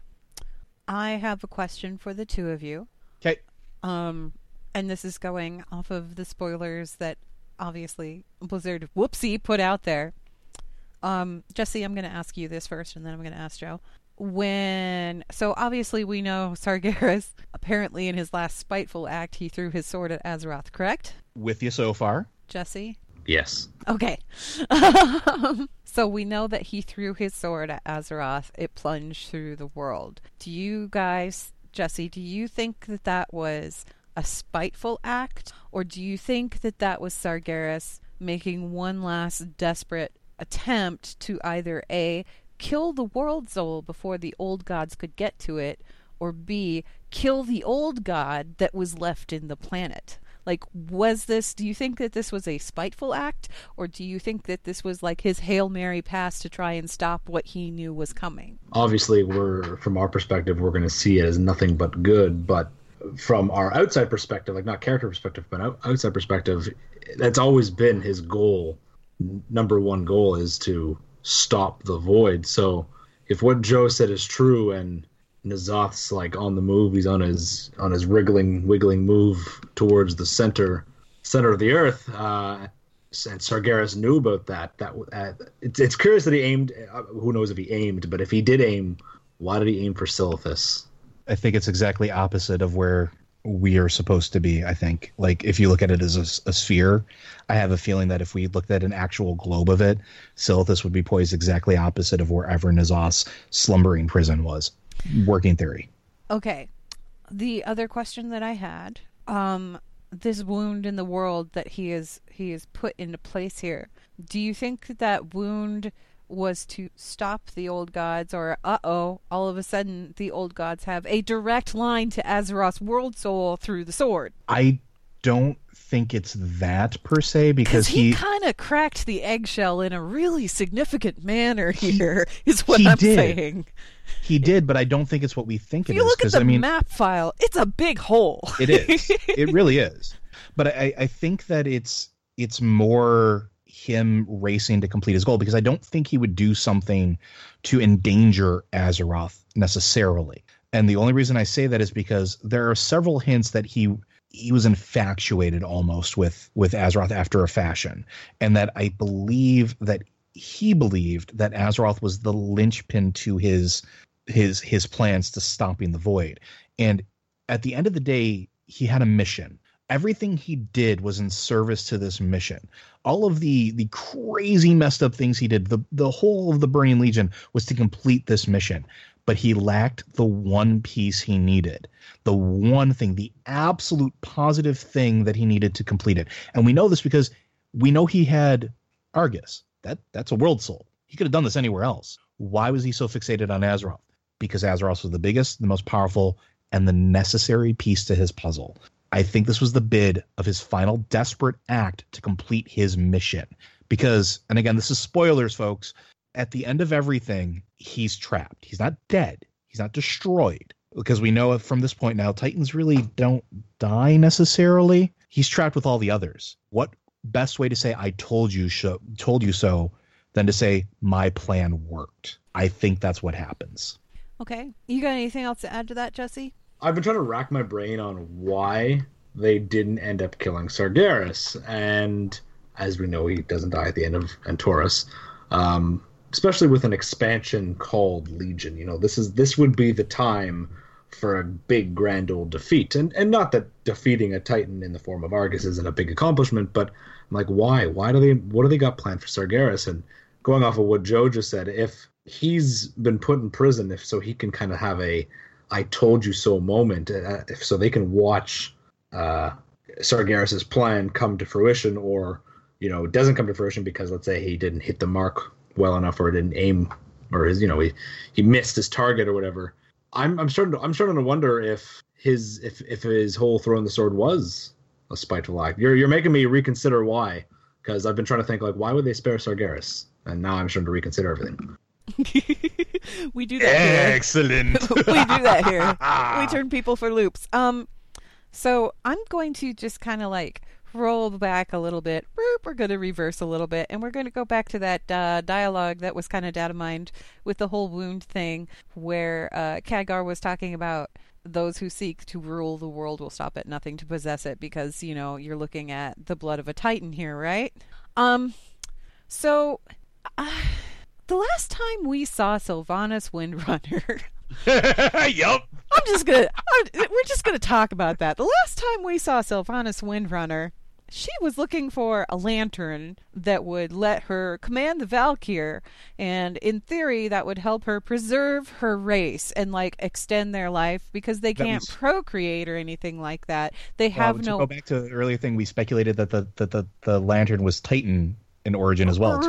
I have a question for the two of you. Okay. Um, and this is going off of the spoilers that obviously Blizzard whoopsie put out there. Um, Jesse, I'm going to ask you this first, and then I'm going to ask Joe. When so obviously we know Sargeras apparently in his last spiteful act he threw his sword at Azeroth, correct? With you so far, Jesse. Yes. Okay. Um, so we know that he threw his sword at Azeroth. It plunged through the world. Do you guys, Jesse, do you think that that was a spiteful act? Or do you think that that was Sargeras making one last desperate attempt to either A, kill the world soul before the old gods could get to it, or B, kill the old god that was left in the planet? Like, was this, do you think that this was a spiteful act, or do you think that this was like his Hail Mary pass to try and stop what he knew was coming? Obviously, we're from our perspective, we're going to see it as nothing but good. But from our outside perspective, like not character perspective, but outside perspective, that's always been his goal. Number one goal is to stop the void. So if what Joe said is true and N'Zoth's like on the move, he's on his on his wriggling, wiggling move towards the center center of the earth. Uh, and Sargeras knew about that. That uh, it's it's curious that he aimed. Uh, who knows if he aimed? But if he did aim, why did he aim for Silithus? I think it's exactly opposite of where we are supposed to be. I think, like if you look at it as a, a, sphere, I have a feeling that if we looked at an actual globe of it, Silithus would be poised exactly opposite of wherever N'Zoth's slumbering prison was. Working theory. Okay, the other question that I had, um, this wound in the world that he is he is put into place here. Do you think that that wound? Was to stop the old gods, or uh oh, all of a sudden the old gods have a direct line to Azeroth's world soul through the sword. I don't think it's that per se because he, he kind of cracked the eggshell in a really significant manner here. He, is what I'm did. saying. He did, but I don't think it's what we think it is. if it you look at the I mean, map file, it's a big hole. it is. It really is. But I, I think that it's it's more him racing to complete his goal because I don't think he would do something to endanger Azeroth necessarily. And the only reason I say that is because there are several hints that he he was infatuated almost with with Azeroth after a fashion, and that I believe that he believed that Azeroth was the linchpin to his his his plans to stopping the void. And at the end of the day, he had a mission everything he did was in service to this mission. All of the the crazy messed up things he did, the the whole of the Burning Legion was to complete this mission. But he lacked the one piece he needed, the one thing, the absolute positive thing that he needed to complete it. And we know this because we know he had Argus. That that's a world soul. He could have done this anywhere else. Why was he so fixated on Azeroth? Because Azeroth was the biggest, the most powerful, and the necessary piece to his puzzle. I think this was the bid of his final desperate act to complete his mission. Because, and again, this is spoilers, folks. At the end of everything, he's trapped. He's not dead. He's not destroyed. Because we know from this point now, Titans really don't die necessarily. He's trapped with all the others. What best way to say "I told you so"? Told you so, than to say "My plan worked." I think that's what happens. Okay, you got anything else to add to that, Jesse? I've been trying to rack my brain on why they didn't end up killing Sargeras, and as we know, he doesn't die at the end of Antorus. Um, especially with an expansion called Legion. You know, this is this would be the time for a big grand old defeat. And and not that defeating a Titan in the form of Argus isn't a big accomplishment, but I'm like, why? Why do they? What do they got planned for Sargeras? And going off of what Joe just said, if he's been put in prison, if so, he can kind of have a "I told you so" moment, uh, so they can watch uh, Sargeras's plan come to fruition, or you know, doesn't come to fruition because let's say he didn't hit the mark well enough, or didn't aim, or his, you know, he he missed his target or whatever. I'm I'm starting to I'm starting to wonder if his if if his whole throwing the sword was a spiteful act. You're you're making me reconsider why, because I've been trying to think like why would they spare Sargeras, and now I'm starting to reconsider everything. we do that here. Excellent. we do that here. we turn people for loops. Um, so I'm going to just kind of like roll back a little bit. We're going to reverse a little bit, and we're going to go back to that uh, dialogue that was kind of data mined with the whole wound thing, where uh, Khadgar was talking about those who seek to rule the world will stop at nothing to possess it because you know you're looking at the blood of a titan here, right? Um, so. Uh, the last time we saw Sylvanas Windrunner, yup. I'm just gonna, I'm, we're just gonna talk about that. The last time we saw Sylvanas Windrunner, she was looking for a lantern that would let her command the Valkyr, and in theory, that would help her preserve her race and like extend their life because they That can't was- procreate or anything like that. They Well, have to no go back to the earlier thing, we speculated that the that the, the lantern was Titan in origin as well, too.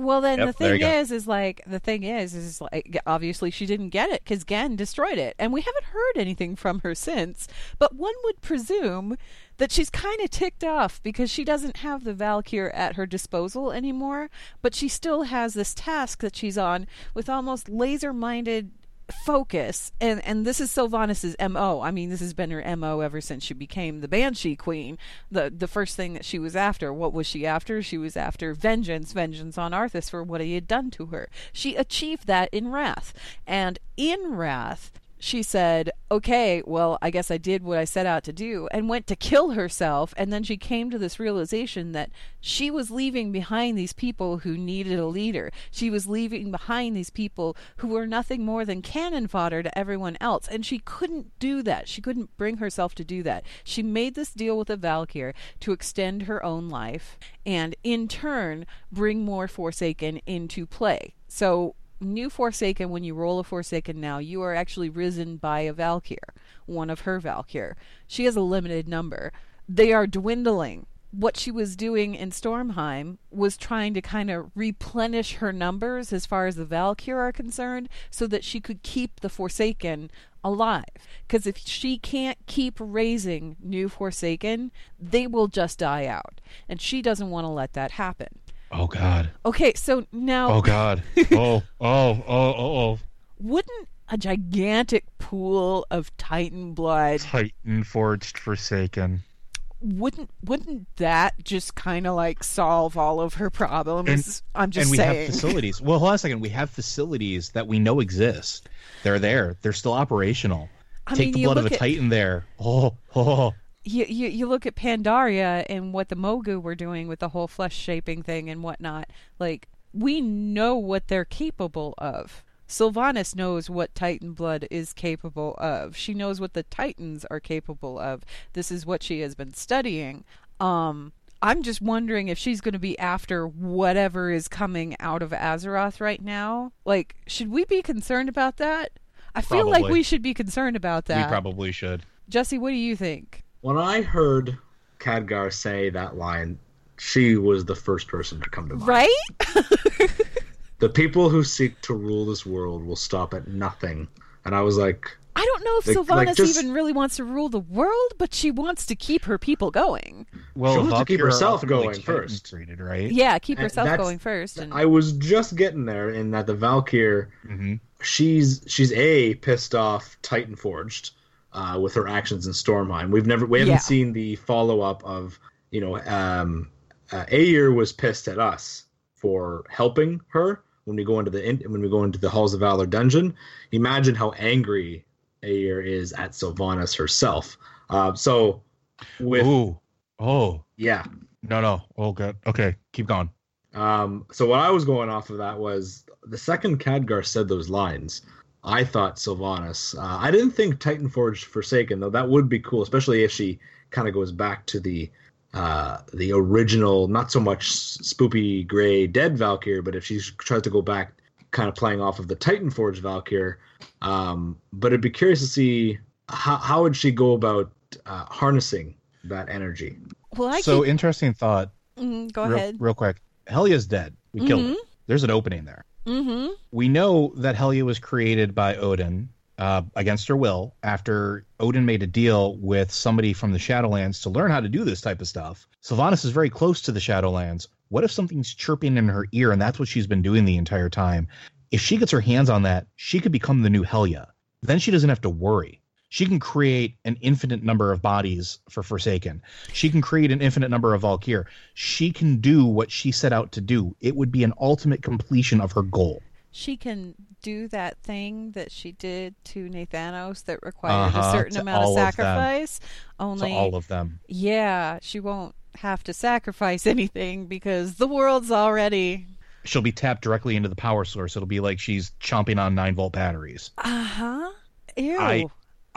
Well, then Yep, the thing is, is like the thing is, is like obviously she didn't get it because Genn destroyed it, and we haven't heard anything from her since. But one would presume that she's kind of ticked off because she doesn't have the Valkyr at her disposal anymore, but she still has this task that she's on with almost laser-minded focus and and this is Sylvanas's MO. I mean, this has been her MO ever since she became the Banshee Queen. The the first thing that she was after, what was she after? She was after vengeance, vengeance on Arthas for what he had done to her. She achieved that in Wrath. And in Wrath, she said, Okay, well, I guess I did what I set out to do, and went to kill herself. And then she came to this realization that she was leaving behind these people who needed a leader. She was leaving behind these people who were nothing more than cannon fodder to everyone else. And she couldn't do that. She couldn't bring herself to do that. She made this deal with a Valkyr to extend her own life and, in turn, bring more Forsaken into play. So, new Forsaken, when you roll a Forsaken now, you are actually risen by a Valkyr, one of her Valkyr. She has a limited number. They are dwindling. What she was doing in Stormheim was trying to kind of replenish her numbers as far as the Valkyr are concerned so that she could keep the Forsaken alive. Because if she can't keep raising new Forsaken, they will just die out. And she doesn't want to let that happen. Oh God. Okay, so now Oh God. oh oh oh oh oh. wouldn't a gigantic pool of titan blood Titan forged forsaken. wouldn't wouldn't that just kind of like solve all of her problems i'm just saying. and we saying have facilities. Well, hold on a second. We have facilities that we know exist. They're there. They're still operational. I Take mean, the blood of a at- Titan there. Oh oh. You, you you look at pandaria and what the mogu were doing with the whole flesh shaping thing and whatnot like we know what they're capable of Sylvanas knows what Titan blood is capable of. She knows what the Titans are capable of. This is what she has been studying. Um, I'm just wondering if she's going to be after whatever is coming out of Azeroth right now. Like, should we be concerned about that? I feel like we should be concerned about that. We probably should. Jesse, what do you think? When I heard Khadgar say that line, she was the first person to come to mind. Right? The people who seek to rule this world will stop at nothing. And I was like, I don't know if Like- Sylvanas like just- even really wants to rule the world, but she wants to keep her people going. Well, She wants to keep herself going first. treated, right? Yeah, keep And herself going first. And I was just getting there in that the Valkyr, hmm she's she's a pissed off Titan Forged uh, with her actions in Stormheim. We've never we haven't Yeah. seen the follow up of you know um, uh, Eyir was pissed at us for helping her when we go into the in, when we go into the Halls of Valor dungeon. Imagine how angry Eyir is at Sylvanas herself. Uh, so with Ooh. Oh. yeah. No, no. Oh, God. Okay. Keep going. Um, so what I was going off of that was the second Khadgar said those lines, I thought Sylvanas. Uh, I didn't think Titan Forge Forsaken though. That would be cool, especially if she kind of goes back to the uh, the original, not so much spoopy gray dead Valkyr, but if she tries to go back, kind of playing off of the Titan Forge Valkyr. Um, but I'd be curious to see how how would she go about uh, harnessing that energy. Well, I so keep- interesting thought. Mm, go real, ahead. real quick. Helya's dead. We killed her. Mhm. There's an opening there. Mm-hmm. We know that Helya was created by Odin uh, against her will after Odin made a deal with somebody from the Shadowlands to learn how to do this type of stuff. Sylvanas is very close to the Shadowlands. What if something's chirping in her ear and that's what she's been doing the entire time? If she gets her hands on that, she could become the new Helya. Then she doesn't have to worry. She can create an infinite number of bodies for Forsaken. She can create an infinite number of Valkyr. She can do what she set out to do. It would be an ultimate completion of her goal. She can do that thing that she did to Nathanos that required a Uh-huh, certain to amount of all of sacrifice. to Only, all of them. yeah, she won't have to sacrifice anything because the world's already. She'll be tapped directly into the power source. It'll be like she's chomping on nine volt batteries. Uh huh. Ew. I-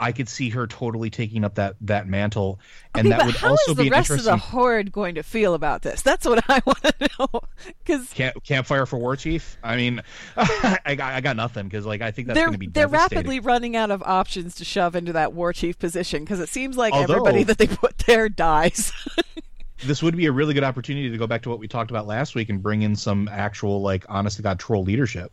I could see her totally taking up that that mantle, and Okay, that would how also is be the an rest of the horde going to feel about this? That's what I want to know. Because camp, campfire for war chief. I mean, I got I got nothing because like I think that's going to be they're rapidly running out of options to shove into that war chief position because it seems like Although- everybody that they put there dies. This would be a really good opportunity to go back to what we talked about last week and bring in some actual like honest to god troll leadership.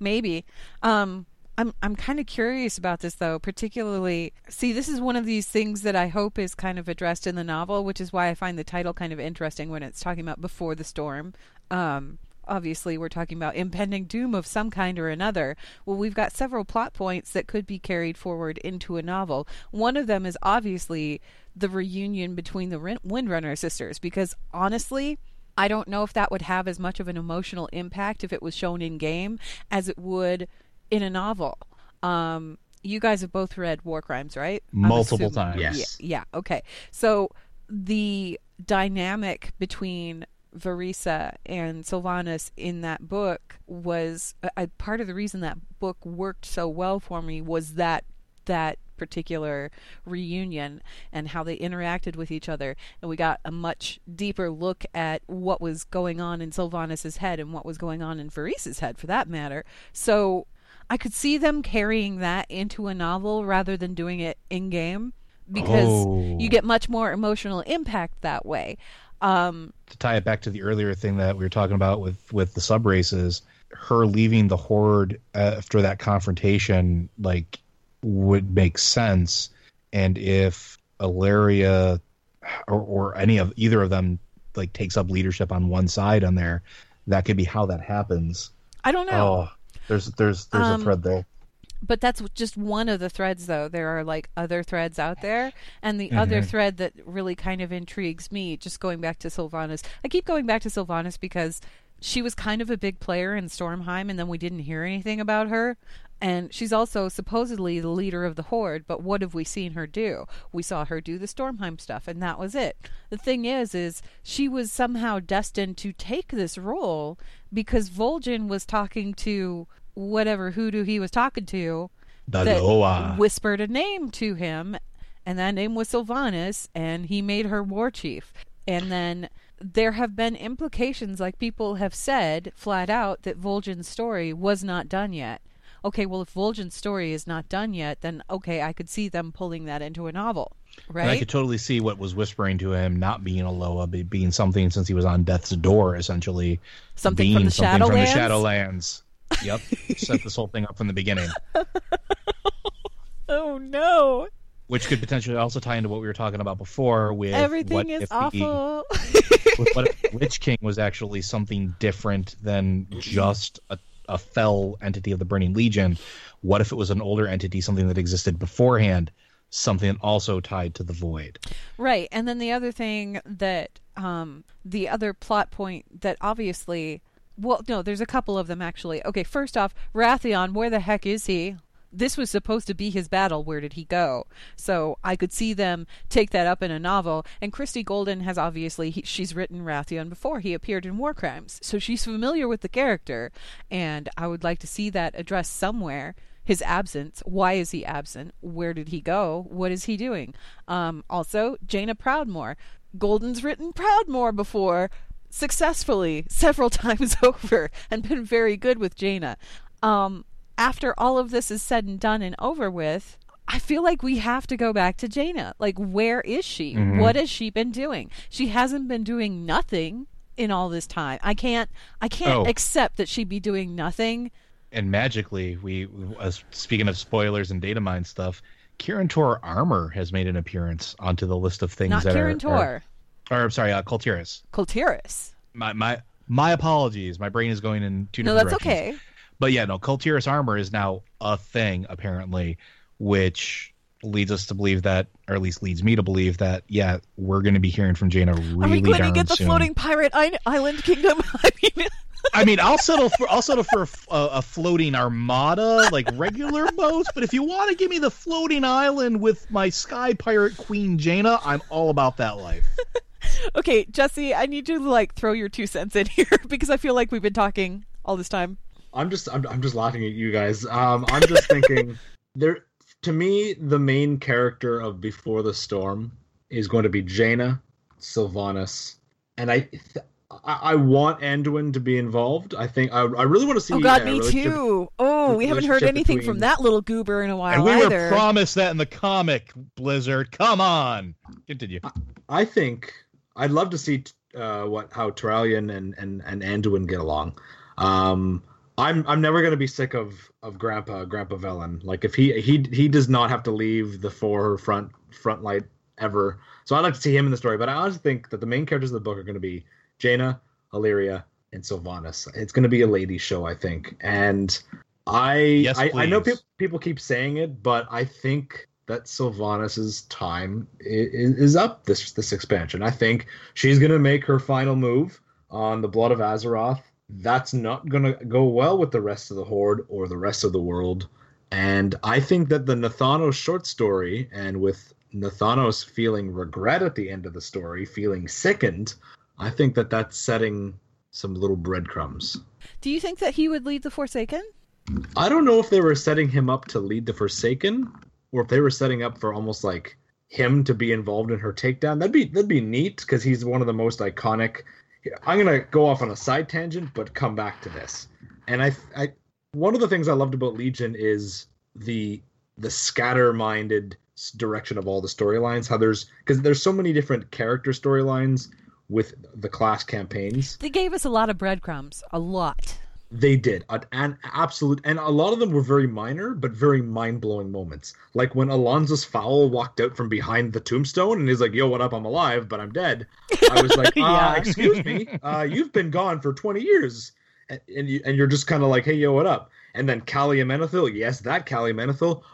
Maybe. Um, I'm I'm kind of curious about this though, particularly. See, this is one of these things that I hope is kind of addressed in the novel, which is why I find the title kind of interesting when it's talking about before the storm. Um, obviously, we're talking about impending doom of some kind or another. Well, we've got several plot points that could be carried forward into a novel. One of them is obviously the reunion between the Windrunner sisters, because honestly. I don't know if that would have as much of an emotional impact if it was shown in game as it would in a novel. Um, you guys have both read War Crimes, right? Multiple times. Yes. Yeah, yeah. Okay. So the dynamic between Vereesa and Sylvanas in that book was a, a part of the reason that book worked so well for me was that that particular reunion and how they interacted with each other and we got a much deeper look at what was going on in Sylvanas's head and what was going on in Vereesa's head for that matter so I could see them carrying that into a novel rather than doing it in game because Oh. you get much more emotional impact that way um To tie it back to the earlier thing that we were talking about with with the sub races, her leaving the horde after that confrontation like would make sense, and if Alleria or, or any of either of them like takes up leadership on one side on there, that could be how that happens. I don't know Oh, there's there's there's Um, a thread there. but that's just one of the threads though there are like other threads out there and the other Mhm. thread that really kind of intrigues me just going back to sylvanas i keep going back to sylvanas because she was kind of a big player in stormheim and then we didn't hear anything about her and she's also supposedly the leader of the horde but what have we seen her do we saw her do the stormheim stuff and that was it the thing is is she was somehow destined to take this role because vol'jin was talking to whatever hoodoo he was talking to that whispered a name to him, and that name was Sylvanas, and he made her war chief. And then there have been implications, like people have said flat out, that Vol'jin's story was not done yet. Okay, well, if Vol'jin's story is not done yet, then okay, I could see them pulling that into a novel, And I could totally see what was whispering to him not being a Loa, but being something since he was on death's door, essentially. Something being from the something from the Shadowlands? Shadowlands. Yep. Set this whole thing up from the beginning. oh no, Which could potentially also tie into what we were talking about before with everything is if the- awful. with what if Lich King was actually something different than just a, a fell entity of the Burning Legion. What if it was an older entity, something that existed beforehand, something also tied to the void? Right. And then the other thing that um the other plot point that obviously well no, there's a couple of them actually. Okay, first off, Wrathion, where the heck is he? This was supposed to be his battle. Where did he go? So I could see them take that up in a novel. And Christie Golden has obviously he, she's written Wrathion before. He appeared in War Crimes, so she's familiar with the character. And I would like to see that addressed somewhere. His absence. Why is he absent? Where did he go? What is he doing? Um, also, Jaina Proudmoore. Golden's written Proudmoore before successfully several times over and been very good with Jaina. Um, after all of this is said and done and over with, I feel like we have to go back to Jaina. Like, where is she? Mhm. What has she been doing? She hasn't been doing nothing in all this time. I can't. I can't Oh. accept that she'd be doing nothing. and magically, we uh, speaking of spoilers and data mine stuff, Kirin Tor armor has made an appearance onto the list of things Not that Kieran are, Tor, are- or I'm sorry, uh, Kul Tiras. Coltiris. My my my apologies. My brain is going in two No, that's directions. okay. But yeah, no, Kul Tiras armor is now a thing apparently, which leads us to believe that, or at least leads me to believe that, yeah, we're going to be hearing from Jaina really Are we going to get the soon. floating pirate I- island kingdom? I mean, I mean, I'll settle for I'll settle for a, a, a floating armada, like regular boats. But if you want to give me the floating island with my sky pirate queen Jaina, I'm all about that life. okay, Jesse, I need you to like throw your two cents in here because I feel like we've been talking all this time. I'm just I'm, I'm just laughing at you guys. Um, I'm just thinking there to me the main character of Before the Storm is going to be Jaina, Sylvanas, and I th- I, I want Anduin to be involved. I think I, I really want to see. Oh God, me relationship- too. Oh, we haven't heard anything between- from that little goober in a while and we either. were promised that in the comic, Blizzard. Come on, continue. I think I'd love to see uh, what how Turalyon and and and Anduin get along. Um, I'm I'm never gonna be sick of of Grandpa Grandpa Velen. Like if he he he does not have to leave the four front front light ever. So I'd like to see him in the story. But I honestly think that the main characters of the book are gonna be Jaina, Alleria, and Sylvanas. It's gonna be a lady show, I think. And I Yes, I, I know people people keep saying it, but I think that Sylvanas's time is, is up this this expansion. I think she's gonna make her final move on the Blood of Azeroth. That's not gonna go well with the rest of the Horde or the rest of the world. And I think that the Nathanos short story, and with Nathanos feeling regret at the end of the story, feeling sickened, I think that that's setting some little breadcrumbs. Do you think that he would lead the Forsaken? I don't know if they were setting him up to lead the Forsaken, or if they were setting up for almost like him to be involved in her takedown. That'd be that'd be neat because he's one of the most iconic. I'm gonna go off on a side tangent, but come back to this. And I, I, one of the things I loved about Legion is the the scatter-minded direction of all the storylines. How there's because there's so many different character storylines with the class campaigns. They gave us a lot of breadcrumbs, a lot. They did an, an absolute, and a lot of them were very minor, but very mind blowing moments. Like when Alonsus Faol walked out from behind the tombstone and he's like, "Yo, what up? I'm alive, but I'm dead." I was like, Yeah. uh, "Excuse me, uh, you've been gone for 20 years," and and, you, and you're just kind of like, "Hey, yo, what up?" And then Callie yes, that Callie.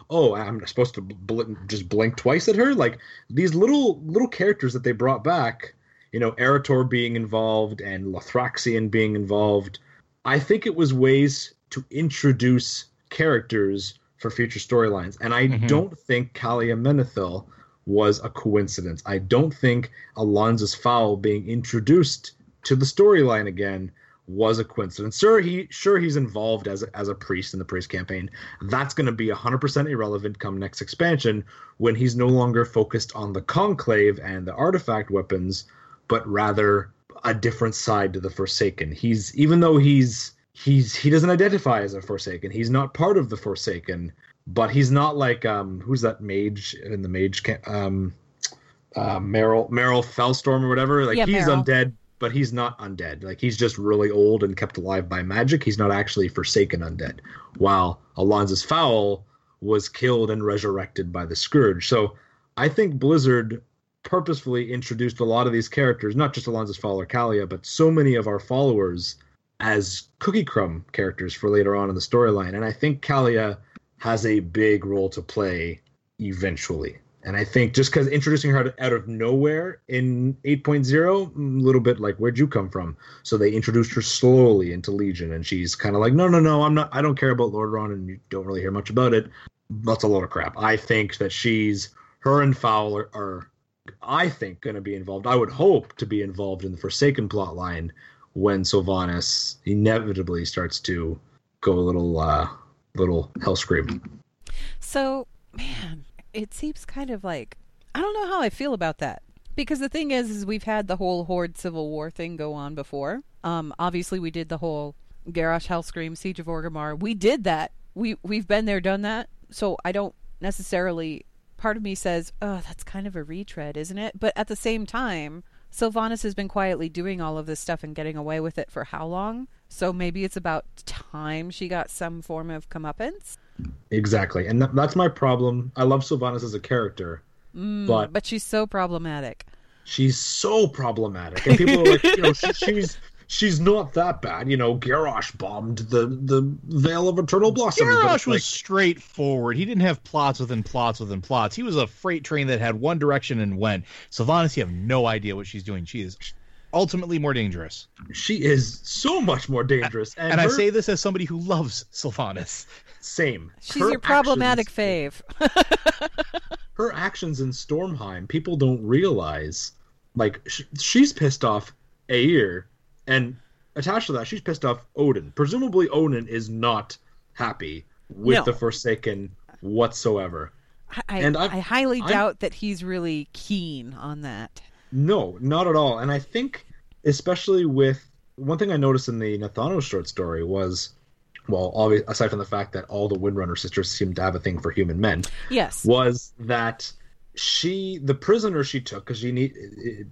Oh, I'm supposed to bl- just blink twice at her. Like these little little characters that they brought back. You know, Erator being involved and Lothraxion being involved. I think it was ways to introduce characters for future storylines. And I Mhm. don't think Calia Menethil was a coincidence. I don't think Alonsus Faol being introduced to the storyline again was a coincidence. Sure, he sure he's involved as a, as a priest in the priest campaign. That's going to be 100% irrelevant come next expansion when he's no longer focused on the conclave and the artifact weapons, but rather a different side to the Forsaken. He's even though he's he's he doesn't identify as a Forsaken. He's not part of the Forsaken, but he's not like um who's that mage in the mage um uh Meryl Meryl Felstorm or whatever. Like Yeah, he's Meryl. undead, but he's not undead. Like he's just really old and kept alive by magic. He's not actually Forsaken undead. While Alonsus Faol was killed and resurrected by the Scourge. So I think Blizzard purposefully introduced a lot of these characters, not just Alonsus Faol or Calia, but so many of our followers as cookie crumb characters for later on in the storyline. And I think Calia has a big role to play eventually. And I think just because introducing her out of nowhere in 8.0, a mm, little bit like, where'd you come from? So they introduced her slowly into Legion, and she's kind of like, no, no, no, I'm not, I don't care about Lordaeron, and you don't really hear much about it. That's a load of crap. I think that she's, her and Faol are, I think, going to be involved. I would hope to be involved in the Forsaken plot line when Sylvanas inevitably starts to go a little, uh, little hell scream. So, man, it seems kind of like I don't know how I feel about that because the thing is, is we've had the whole Horde Civil War thing go on before. Um, obviously, we did the whole Garrosh Hellscream Siege of Orgrimmar. We did that. We we've been there, done that. So I don't necessarily. Part of me says, "Oh, that's kind of a retread, isn't it?" But at the same time, Sylvanas has been quietly doing all of this stuff and getting away with it for how long? So maybe it's about time she got some form of comeuppance. Exactly, and th- that's my problem. I love Sylvanas as a character, Mm, but but she's so problematic. she's so problematic, and people are like, you know, she, she's she's not that bad. You know, Garrosh bombed the the Vale of Eternal Blossoms. but Garrosh was like, straightforward. He didn't have plots within plots within plots. He was a freight train that had one direction and went. Sylvanas, you have no idea what she's doing. She is ultimately more dangerous. she is so much more dangerous, and, And I say this as somebody who loves Sylvanas. same. She's Her your problematic actions- fave. her actions in Stormheim, people don't realize. Like sh- she's pissed off Eyir, and attached to that, she's pissed off Odyn. Presumably, Odyn is not happy with No. the Forsaken whatsoever. I, And I, I've- highly I'm- doubt that he's really keen on that. No, not at all. And I think, especially with one thing I noticed in the Nathanos short story was, well, obvi- aside from the fact that all the Windrunner sisters seem to have a thing for human men, Yes. was that she the prisoner she took because she need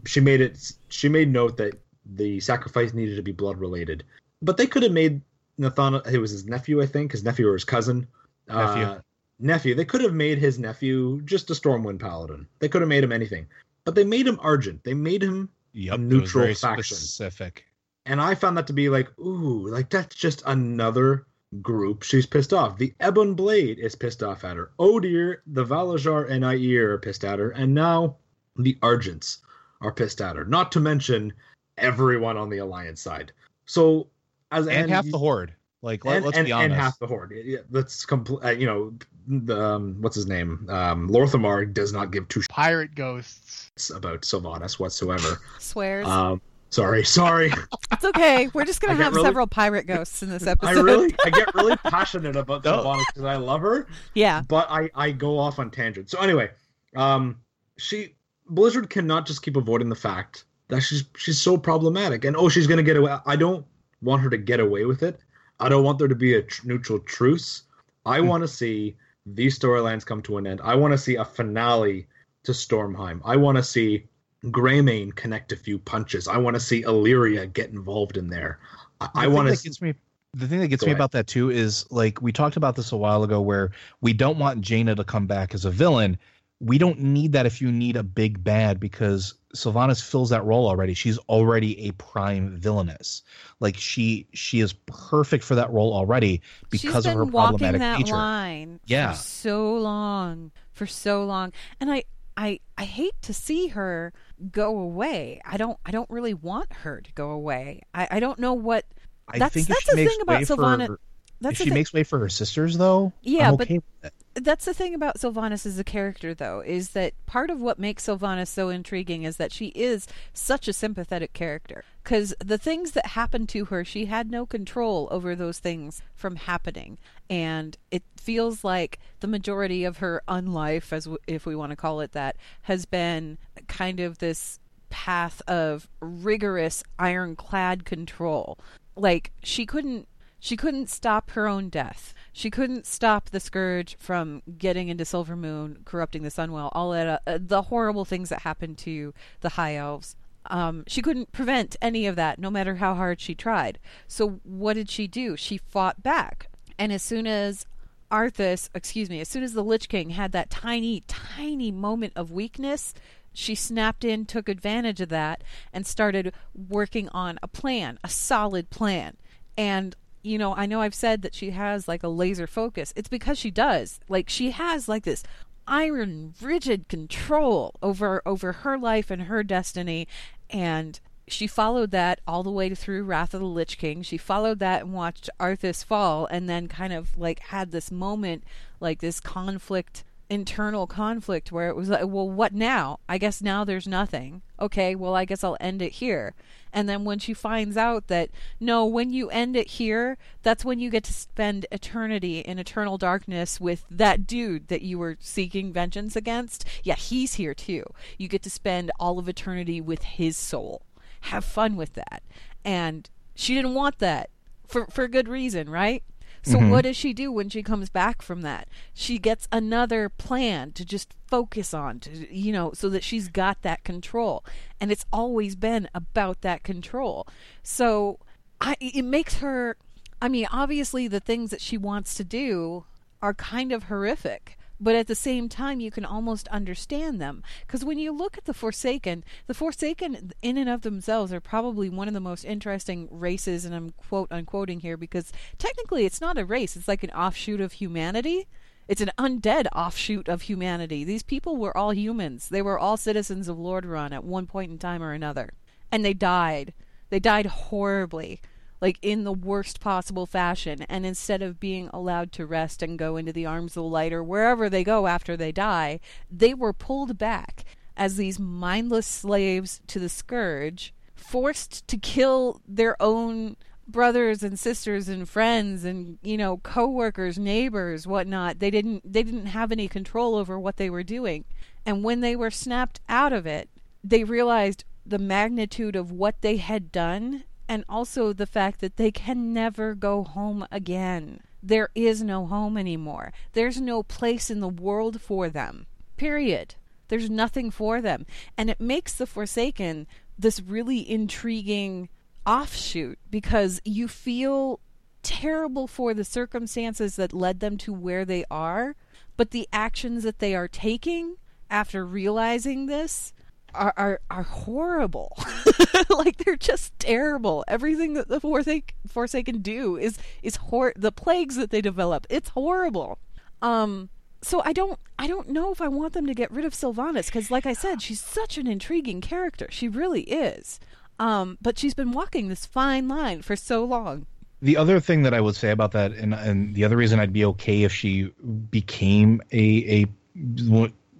she made it she made note that the sacrifice needed to be blood related but they could have made nathan it was his nephew i think his nephew or his cousin Nephew. uh, nephew they could have made his nephew just a stormwind paladin they could have made him anything but they made him argent they made him Yep, A neutral faction. specific. and I found that to be like, ooh, like that's just another group she's pissed off. The Ebon Blade is pissed off at her. Odyn, the Valarjar, and Eyir are pissed at her, and now the Argents are pissed at her. Not to mention everyone on the Alliance side. So as And, half the horde. Like let, and, us and, be and half the horde. Yeah, That's complete. Uh, you know, the um, what's his name? Um, Lor'themar does not give two Pirate ghosts. shits about Sylvanas whatsoever. Swears. Um, sorry, sorry. it's okay. We're just going to get have really- several pirate ghosts in this episode. I really, I get really passionate about No. Sylvanas because I love her, yeah. but I, I go off on tangents. So anyway, um, she Blizzard cannot just keep avoiding the fact that she's she's so problematic, and oh, she's gonna get away. I don't want her to get away with it. I don't want there to be a tr- neutral truce. I hmm. want to see these storylines come to an end. I want to see a finale to Stormheim. I want to see Greymane connect a few punches. I want to see Alleria get involved in there. I, I want to. gets me the thing that gets me ahead. about that too is like we talked about this a while ago where we don't want Jaina to come back as a villain. We don't need that if you need a big bad because Sylvanas fills that role already. She's already a prime villainess. Like she she is perfect for that role already because of her problematic that nature. line Yeah. for so long, for so long, and I, I, I hate to see her go away. I don't, I don't really want her to go away. I, I don't know what. I That's- think that's the thing about way Sylvana- for That's if she thing. makes way for her sisters though, Yeah, I'm but- okay with it. That's the thing about Sylvanas as a character, though, is that part of what makes Sylvanas so intriguing is that she is such a sympathetic character. Because the things that happened to her, she had no control over those things from happening. And it feels like the majority of her unlife, as w- if we want to call it that, has been kind of this path of rigorous ironclad control. Like she couldn't she couldn't stop her own death. She couldn't stop the scourge from getting into Silvermoon, corrupting the Sunwell, all that uh, the horrible things that happened to the High Elves. Um, she couldn't prevent any of that, no matter how hard she tried. So what did she do? She fought back, and as soon as Arthas, excuse me, as soon as the Lich King had that tiny, tiny moment of weakness, she snapped in, took advantage of that, and started working on a plan, a solid plan. And, you know, I know I've said that she has like a laser focus. It's because she does. Like, she has like this iron rigid control over over her life and her destiny and she followed that all the way through Wrath of the Lich King. She followed that and watched Arthas fall and then kind of like had this moment like this conflict internal conflict where it was like, well, what now? I guess now there's nothing. Okay, well, I guess I'll end it here. And then when she finds out that, no, when you end it here, that's when you get to spend eternity in eternal darkness with that dude that you were seeking vengeance against. Yeah, he's here too. You get to spend all of eternity with his soul. Have fun with that. And she didn't want that for, for good reason, right? So mm-hmm. what does she do when she comes back from that? She gets another plan to just focus on to you know so that she's got that control. And it's always been about that control. So I it makes her I mean obviously the things that she wants to do are kind of horrific but at the same time you can almost understand them. Because when you look at the forsaken the forsaken in and of themselves are probably one of the most interesting races and i'm quote unquoting here because technically it's not a race it's like an offshoot of humanity. It's an undead offshoot of humanity. These people were all humans. They were all citizens of lordaeron at one point in time or another. And they died. They died horribly like in the worst possible fashion. And instead of being allowed to rest and go into the arms of the light or wherever they go after they die, they were pulled back as these mindless slaves to the scourge, forced to kill their own brothers and sisters and friends and you know co-workers neighbors whatnot they didn't they didn't have any control over what they were doing and when they were snapped out of it they realized the magnitude of what they had done and also the fact that they can never go home again. There is no home anymore. There's no place in the world for them. Period. There's nothing for them. And it makes The Forsaken this really intriguing offshoot because you feel terrible for the circumstances that led them to where they are, but the actions that they are taking after realizing this are are, are horrible. like they're just terrible. Everything that the Forsake, Forsaken do is is hor the plagues that they develop. It's horrible. Um so I don't I don't know if I want them to get rid of Sylvanas cuz like I said she's such an intriguing character. She really is. Um but she's been walking this fine line for so long. The other thing that I would say about that and and the other reason I'd be okay if she became a a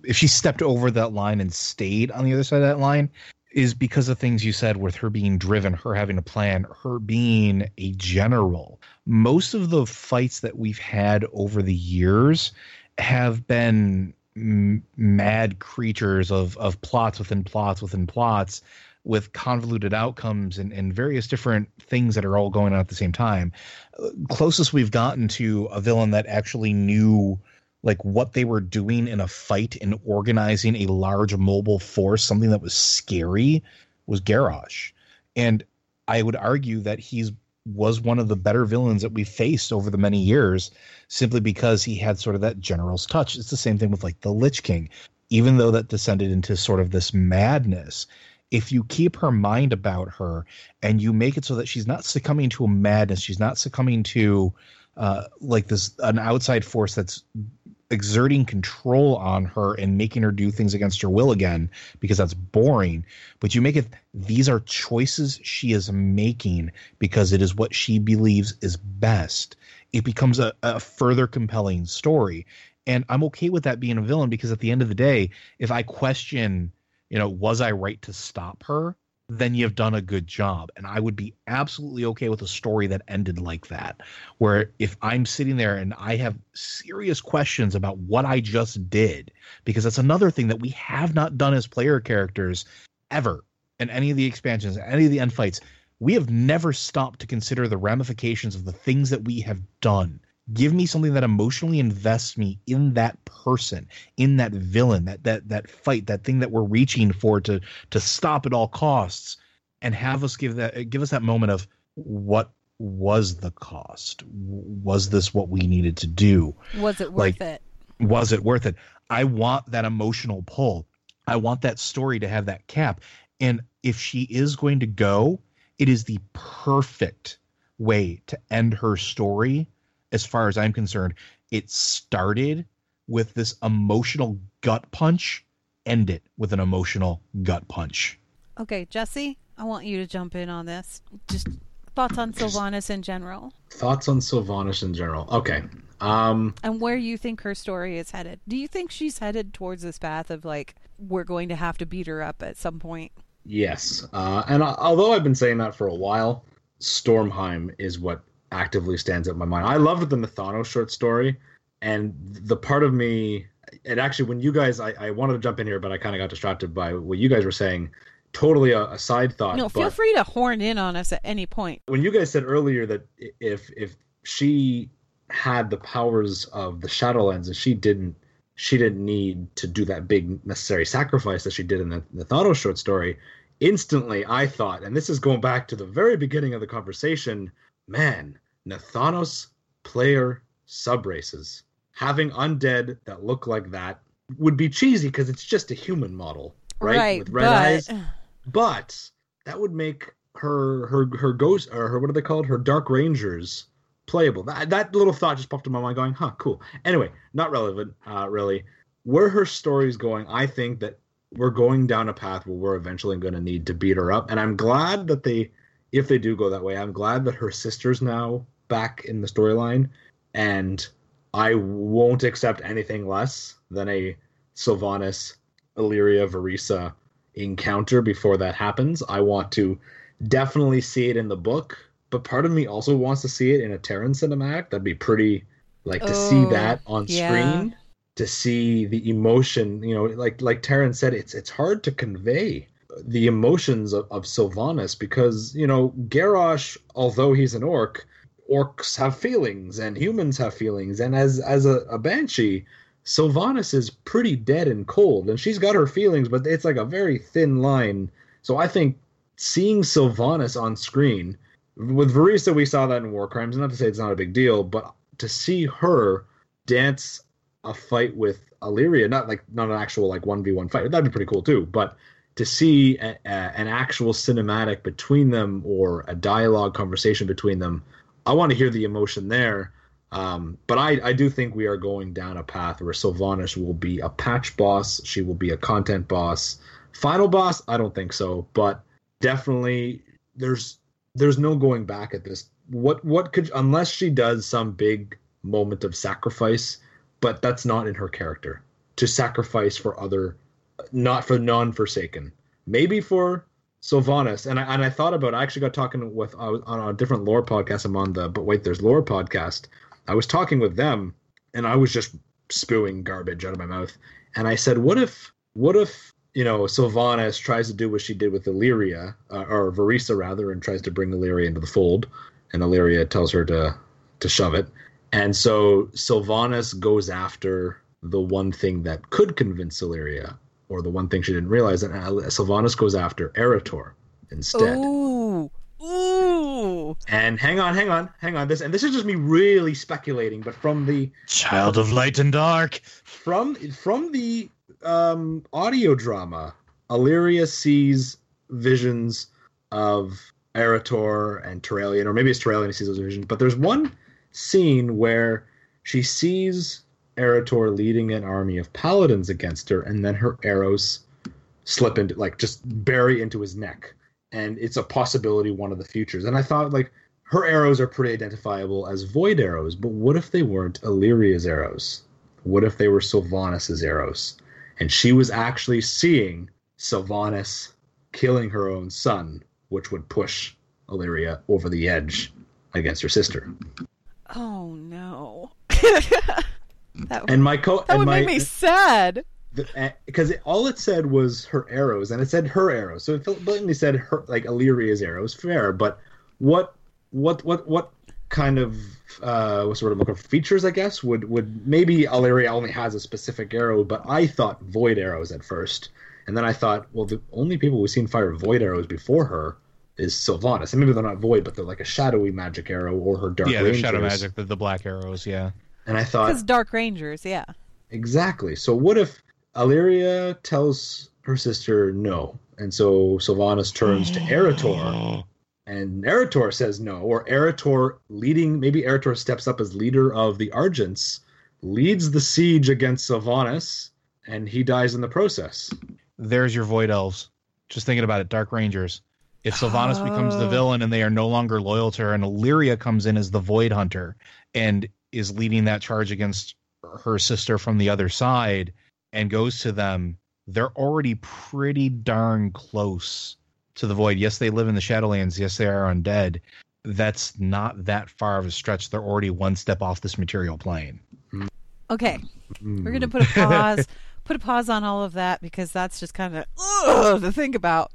if she stepped over that line and stayed on the other side of that line is because of things you said with her being driven, her having a plan, her being a general. Most of the fights that we've had over the years have been m- mad creatures of of plots within plots within plots with convoluted outcomes and, and various different things that are all going on at the same time. Closest we've gotten to a villain that actually knew like what they were doing in a fight and organizing a large mobile force, something that was scary, was Garrosh. And I would argue that he's was one of the better villains that we faced over the many years, simply because he had sort of that general's touch. It's the same thing with like the Lich King, even though that descended into sort of this madness. If you keep her mind about her and you make it so that she's not succumbing to a madness, she's not succumbing to uh, like this an outside force that's exerting control on her and making her do things against her will again because that's boring. But you make it these are choices she is making because it is what she believes is best. It becomes a, a further compelling story. And i'm okay with that being a villain because at the end of the day if i question you know was i right to stop her then you've done a good job. And I would be absolutely okay with a story that ended like that, where if I'm sitting there and I have serious questions about what I just did, because that's another thing that we have not done as player characters ever in any of the expansions, any of the end fights. We have never stopped to consider the ramifications of the things that we have done give me something that emotionally invests me in that person in that villain that that that fight that thing that we're reaching for to to stop at all costs and have us give that give us that moment of what was the cost? Was this what we needed to do? Was it worth like, it? was it worth it? I want that emotional pull. I want that story to have that cap. And if she is going to go it is the perfect way to end her story as far as I'm concerned, it started with this emotional gut punch, end it with an emotional gut punch. Okay, Jesse, I want you to jump in on this. Just thoughts on Sylvanas in general Thoughts on Sylvanas in general? Okay. Um, and where you think her story is headed. Do you think she's headed towards this path of like we're going to have to beat her up at some point? yes. Uh, and uh, although I've been saying that for a while, Stormheim is what actively stands out in my mind. I loved the Nathanos short story, and the part of me, and actually, when you guys, I, I wanted to jump in here, but I kind of got distracted by what you guys were saying. Totally a, a side thought. No, feel free to horn in on us at any point. when you guys said earlier that if if she had the powers of the Shadowlands and she didn't she didn't need to do that big necessary sacrifice that she did in the, Thanos short story, instantly I thought, and this is going back to the very beginning of the conversation, man, Nathanos player sub races having undead that look like that would be cheesy because it's just a human model, right? With red but eyes. But that would make her her her ghost or her what are they called? Her dark rangers playable. That, that little thought just popped in my mind going huh cool. Anyway not relevant uh really. Where her story's going i think that we're going down a path where we're eventually going to need to beat her up and i'm glad that they if they do go that way i'm glad that her sister's now back in the storyline and i won't accept anything less than a sylvanas Alleria Vereesa encounter before that happens. I want to definitely see it in the book, but part of me also wants to see it in a Terran cinematic. That'd be pretty like to see Oh, that on yeah. screen, to see the emotion, you know, like like Terran said, it's it's hard to convey the emotions of, of Sylvanas because, you know, Garrosh, although he's an orc, orcs have feelings and humans have feelings, and as as a, a banshee, Sylvanas is pretty dead and cold, and she's got her feelings, but it's like a very thin line. So I think seeing Sylvanas on screen with Vereesa, we saw that in War Crimes. Not to say it's not a big deal, but to see her dance a fight with Alleria, not like not an actual like one v one fight, that'd be pretty cool too. But to see a, a, an actual cinematic between them or a dialogue conversation between them, I want to hear the emotion there. Um, but I, I do think we are going down a path where Sylvanas will be a patch boss. She will be a content boss. Final boss, I don't think so, but definitely there's there's no going back at this. What what could unless she does some big moment of sacrifice, but that's not in her character to sacrifice for other, not for non-forsaken. Maybe for Sylvanas, and I and I thought about. I actually got talking with was on a different lore podcast. I'm on the but wait, there's lore podcast. I was talking with them, and I was just spewing garbage out of my mouth. And I said, "What if, what if you know Sylvanas tries to do what she did with Alleria, uh, or Vereesa rather, and tries to bring Alleria into the fold, and Alleria tells her to to shove it, and so Sylvanas goes after the one thing that could convince Alleria, or the one thing she didn't realize, and uh, Sylvanas goes after Arator instead." Ooh, ooh. And hang on, hang on, hang on. This and this is just me really speculating, but from the Child of light and dark. from from the um, audio drama, Alleria sees visions of Arator and Turalyon, or maybe it's Turalyon who sees those visions. But there's one scene where she sees Arator leading an army of paladins against her, and then her arrows slip into, like, just bury into his neck, and it's a possibility one of the futures. And I thought, like, her arrows are pretty identifiable as void arrows, but what if they weren't Alleria's arrows? What if they were Sylvanas' arrows? And she was actually seeing Sylvanas killing her own son, which would push Alleria over the edge against her sister. Oh no. that And my co that and would my, make me sad. because all it said was her arrows, and it said her arrows. So it blatantly said her like Alleria's arrows. Fair, but what what what what kind of uh what's the word I'm looking for? Features, I guess, would would maybe Alleria only has a specific arrow, but I thought void arrows at first, and then I thought, well, the only people we've seen fire void arrows before her is Sylvanas, and maybe they're not void, but they're like a shadowy magic arrow or her dark yeah, the shadow magic, the, the black arrows. Yeah. And I thought, Because Dark Rangers, yeah. Exactly. So what if Alleria tells her sister no, and so Sylvanas turns to Arator, and Arator says no, or Arator leading, maybe Arator steps up as leader of the Argents, leads the siege against Sylvanas, and he dies in the process. There's your Void Elves. Just thinking about it, Dark Rangers. If Sylvanas becomes the Oh. villain and they are no longer loyal to her, and Alleria comes in as the Void Hunter and is leading that charge against her sister from the other side and goes to them, they're already pretty darn close to the Void. Yes, they live in the Shadowlands. Yes, they are undead. That's not that far of a stretch. They're already one step off this material plane. Okay, Hmm. we're gonna put a pause, put a pause on all of that because that's just kind of ugh, to think about.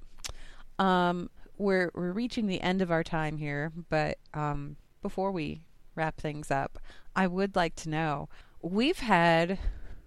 Um, we're we're reaching the end of our time here, but um, before we wrap things up, I would like to know we've had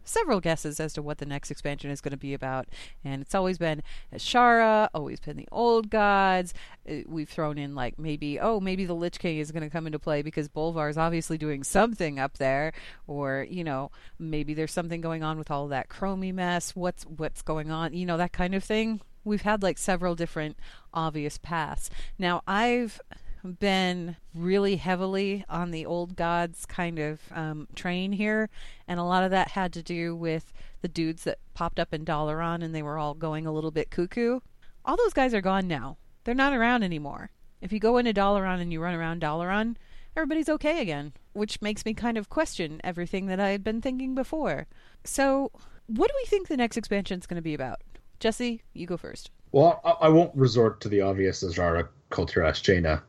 several guesses as to what the next expansion is going to be about, and it's always been Shara, always been the old gods. Uh, We've thrown in like maybe oh maybe the Lich King is going to come into play because Bolvar is obviously doing something up there, or you know maybe there's something going on with all that Chromie mess. What's what's going on? You know that kind of thing. We've had like several different obvious paths. Now I've been really heavily on the old gods kind of um, train here, and a lot of that had to do with the dudes that popped up in Dalaran and they were all going a little bit cuckoo. All those guys are gone now. They're not around anymore. If you go into Dalaran and you run around Dalaran, everybody's okay again, which makes me kind of question everything that I had been thinking before. So, what do we think the next expansion is going to be about? Jesse, you go first. Well, I, I won't resort to the obvious Azshara Kul Tiras Jaina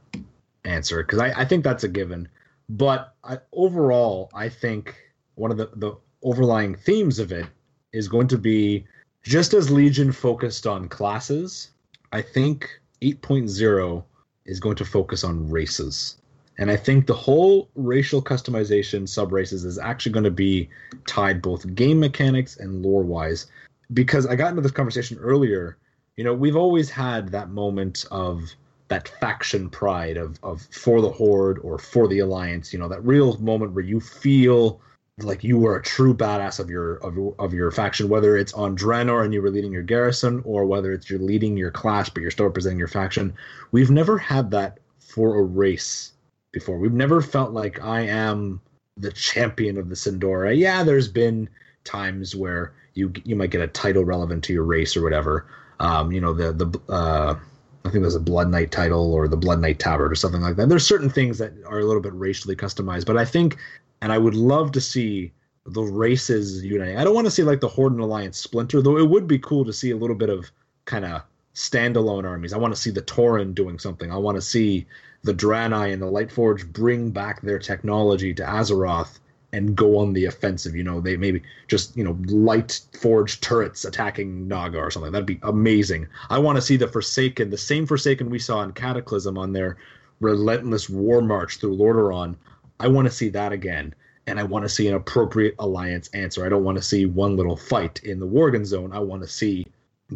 answer because I, I think that's a given. But I, overall, I think one of the, the overlying themes of it is going to be just as Legion focused on classes, I think 8.0 is going to focus on races. And I think the whole racial customization sub races is actually going to be tied both game mechanics and lore wise. Because I got into this conversation earlier, you know, we've always had that moment of that faction pride of, of for the Horde or for the Alliance, you know, that real moment where you feel like you were a true badass of your of, of your faction, whether it's on Draenor and you were leading your garrison, or whether it's you're leading your class but you're still representing your faction. We've never had that for a race before. We've never felt like I am the champion of the Sin'dorei. Yeah, there's been times where you you might get a title relevant to your race or whatever. Um, you know, the the uh, I think there's a Blood Knight title or the Blood Knight Tabard or something like that. There's certain things that are a little bit racially customized, but I think, and I would love to see the races uniting. I don't want to see like the Horde and Alliance splinter, though. It would be cool to see a little bit of kind of standalone armies. I want to see the Tauren doing something. I want to see the Draenei and the Lightforge bring back their technology to Azeroth and go on the offensive. You know, they maybe just you know light forged turrets attacking Naga or something. That'd be amazing. I want to see the Forsaken, the same Forsaken we saw in Cataclysm on their relentless war march through Lordaeron. I want to see that again. And I want to see an appropriate alliance answer. I don't want to see one little fight in the Worgen zone. I want to see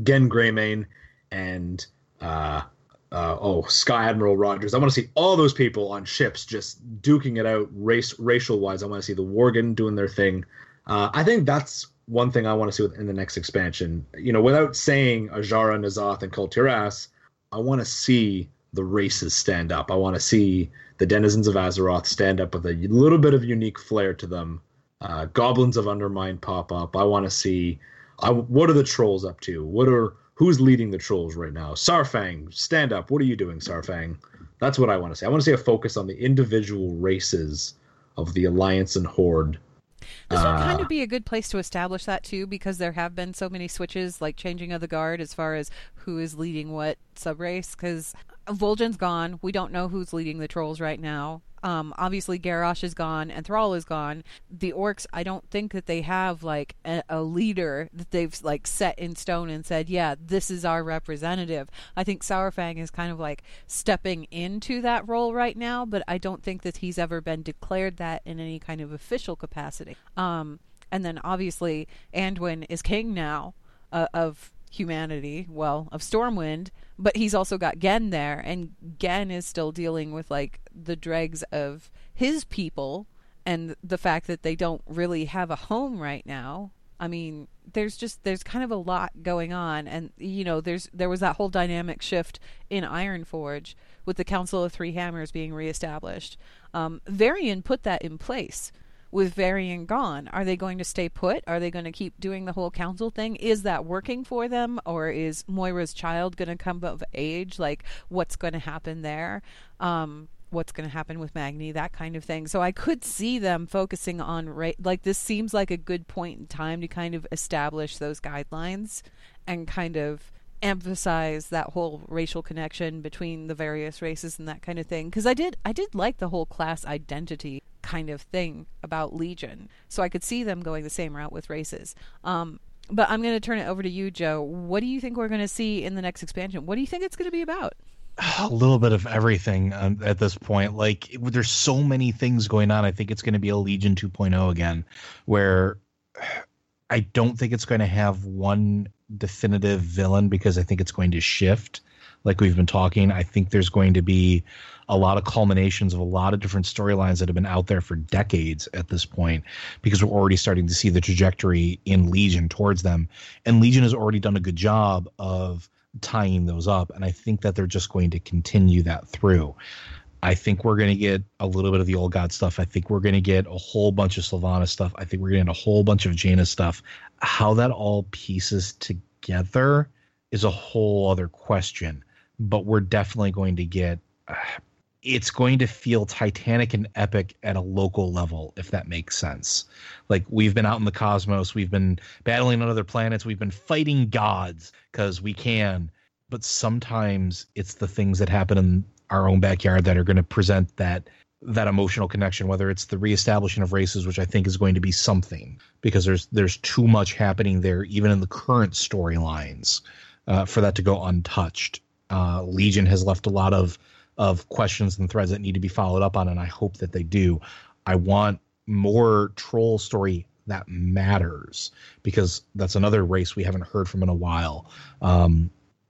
Genn Greymane and uh, uh, oh Sky Admiral Rogers. I want to see all those people on ships just duking it out race racial wise. I want to see the Worgen doing their thing. Uh, I think that's one thing I want to see in the next expansion. You know, without saying Azshara, N'Zoth, and Kul Tiras, I want to see the races stand up. I want to see the denizens of Azeroth stand up with a little bit of unique flair to them. Uh, goblins of Undermine pop up. I want to see I, what are the trolls up to? What are who's leading the trolls right now? Saurfang, stand up. What are you doing, Saurfang? That's what I want to see. I want to see a focus on the individual races of the Alliance and Horde. This would Uh, kind of be a good place to establish that too, because there have been so many switches, like changing of the guard as far as who is leading what subrace. Because Vol'jin's gone, we don't know who's leading the trolls right now. Um, obviously, Garrosh is gone and Thrall is gone. The orcs, I don't think that they have like a, a leader that they've like set in stone and said, "Yeah, this is our representative." I think Saurfang is kind of like stepping into that role right now, but I don't think that he's ever been declared that in any kind of official capacity. Um, and then obviously Anduin is king now uh, of humanity, well, of Stormwind, but he's also got Genn there, and Genn is still dealing with like the dregs of his people and the fact that they don't really have a home right now. I mean, there's just there's kind of a lot going on, and you know, there's there was that whole dynamic shift in Ironforge with the Council of Three Hammers being reestablished. Um, Varian put that in place with Varian gone? Are they going to stay put? Are they going to keep doing the whole council thing? Is that working for them, or is Moira's child going to come of age? Like, what's going to happen there? Um, what's going to happen with Magni, that kind of thing. So I could see them focusing on ra- like this seems like a good point in time to kind of establish those guidelines and kind of emphasize that whole racial connection between the various races and that kind of thing because I did I did like the whole class identity kind of thing about Legion. So I could see them going the same route with races. Um, but I'm going to turn it over to you, Joe. What do you think we're going to see in the next expansion? What do you think it's going to be about? a little bit of everything um, at this point. Like there's so many things going on. I think it's going to be a Legion 2.0 again, where I don't think it's going to have one definitive villain because I think it's going to shift. Like we've been talking, I think there's going to be a lot of culminations of a lot of different storylines that have been out there for decades at this point because we're already starting to see the trajectory in Legion towards them. And Legion has already done a good job of tying those up. And I think that they're just going to continue that through. I think we're going to get a little bit of the old god stuff. I think we're going to get a whole bunch of Sylvanas stuff. I think we're getting a whole bunch of Jaina stuff. How that all pieces together is a whole other question. But we're definitely going to get. It's going to feel titanic and epic at a local level, if that makes sense. Like we've been out in the cosmos, we've been battling on other planets, we've been fighting gods because we can. But sometimes it's the things that happen in our own backyard that are going to present that that emotional connection whether it's the reestablishing of races which i think is going to be something because there's there's too much happening there even in the current storylines uh, for that to go untouched uh, legion has left a lot of of questions and threads that need to be followed up on and i hope that they do i want more troll story that matters because that's another race we haven't heard from in a while um,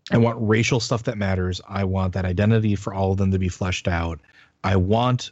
I want racial stuff that matters. I want that identity for all of them to be fleshed out. I want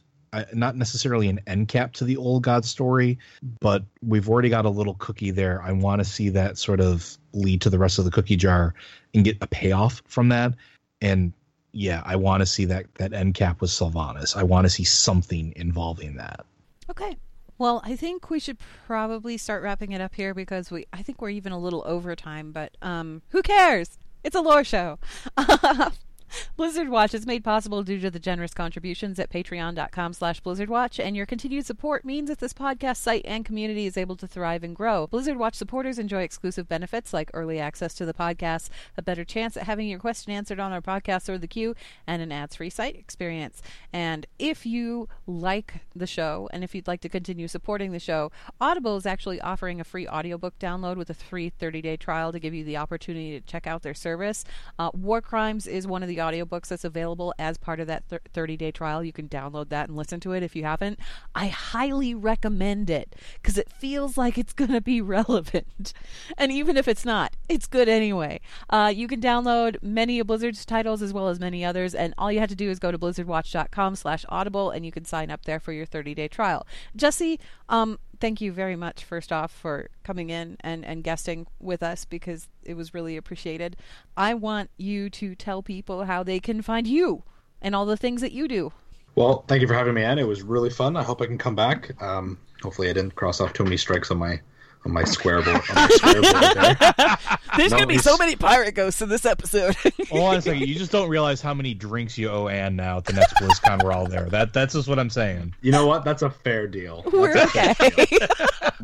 not necessarily an end cap to the old god story, but we've already got a little cookie there. I want to see that sort of lead to the rest of the cookie jar and get a payoff from that. And yeah, I want to see that that end cap with Sylvanas. I want to see something involving that. Okay. Well, I think we should probably start wrapping it up here because we I think we're even a little over time, but um who cares? It's a lore show. Blizzard Watch is made possible due to the generous contributions at patreon.com slash blizzardwatch, and your continued support means that this podcast site and community is able to thrive and grow. Blizzard Watch supporters enjoy exclusive benefits like early access to the podcast, a better chance at having your question answered on our podcast or the queue, and an ads-free site experience. And if you like the show, and if you'd like to continue supporting the show, Audible is actually offering a free audiobook download with a free 30-day trial to give you the opportunity to check out their service. Uh, War Crimes is one of the audiobooks that's available as part of that 30 day trial. You can download that and listen to it if you haven't. I highly recommend it because it feels like it's going to be relevant. And even if it's not, it's good anyway. Uh, you can download many of Blizzard's titles as well as many others. And all you have to do is go to blizzardwatch.com slash audible and you can sign up there for your 30 day trial. Jesse, um, thank you very much, first off, for coming in and, and guesting with us because it was really appreciated. I want you to tell people how they can find you and all the things that you do. Well, thank you for having me in. It was really fun. I hope I can come back. Um, hopefully, I didn't cross off too many strikes on my on my square board. My square board there. There's no, gonna be so many pirate ghosts in this episode. Hold on a second. You just don't realize how many drinks you owe Anne now at the next BlizzCon. We're all there. That that's just what I'm saying. You know what? That's a fair deal. That's We're okay. Deal.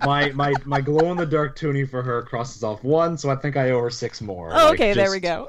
my my my glow in the dark toonie for her crosses off one, so I think I owe her six more. Oh, okay, like, just... there we go.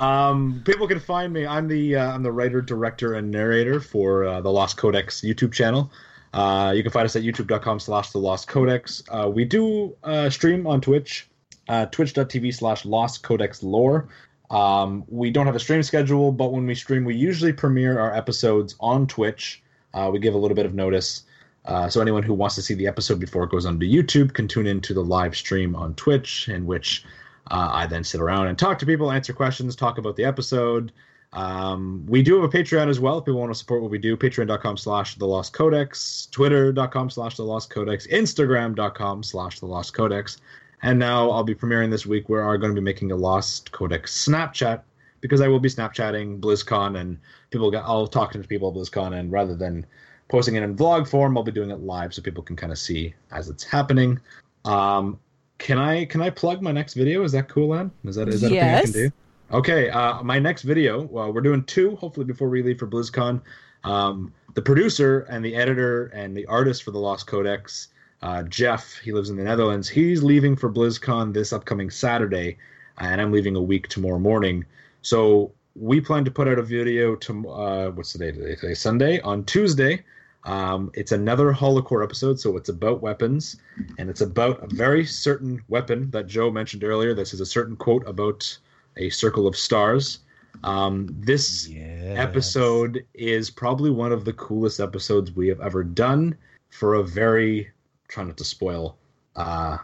Um, people can find me. I'm the uh, I'm the writer, director, and narrator for uh, the Lost Codex YouTube channel. Uh, you can find us at youtube.com slash the Lost Codex. Uh, we do uh, stream on Twitch, uh, twitch.tv slash Lost Codex Lore. Um, we don't have a stream schedule, but when we stream, we usually premiere our episodes on Twitch. Uh, we give a little bit of notice. Uh, so anyone who wants to see the episode before it goes onto YouTube can tune into the live stream on Twitch, in which I then sit around and talk to people, answer questions, talk about the episode, um, we do have a Patreon as well if people want to support what we do. Patreon.com slash The Lost Codex, Twitter.com slash The Lost Codex, Instagram.com slash The Lost Codex. And now I'll be premiering this week where I'm going to be making a Lost Codex Snapchat because I will be Snapchatting BlizzCon and people get, I'll talk to people at BlizzCon and rather than posting it in vlog form. I'll be doing it live so people can kind of see as it's happening. Um, can I can I plug my next video? Is that cool, Ann? Is that is that a thing I can do? Okay, uh, my next video. Well, we're doing two. Hopefully, before we leave for BlizzCon, um, the producer and the editor and the artist for the Lost Codex, uh, Jeff. He lives in the Netherlands. He's leaving for BlizzCon this upcoming Saturday, and I'm leaving a week tomorrow morning. So we plan to put out a video to uh, what's the day today? Today Sunday on Tuesday. Um, it's another Holocore episode, so it's about weapons, and it's about a very certain weapon that Joe mentioned earlier. This is a certain quote about a circle of stars. Um, this Yes. episode is probably one of the coolest episodes we have ever done for a very try not to spoil uh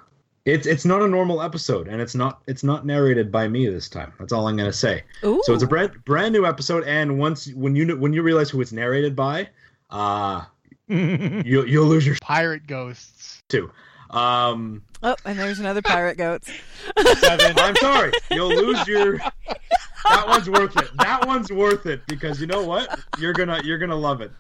it's it's not a normal episode and it's not it's not narrated by me this time that's all i'm going to say Ooh. so it's a brand brand new episode and once when you when you realize who it's narrated by uh you you'll lose your Pirate ghosts. too um Oh, and there's another pirate goats. Seven. i'm sorry. You'll lose your that one's worth it. That one's worth it because you know what? You're gonna you're gonna love it.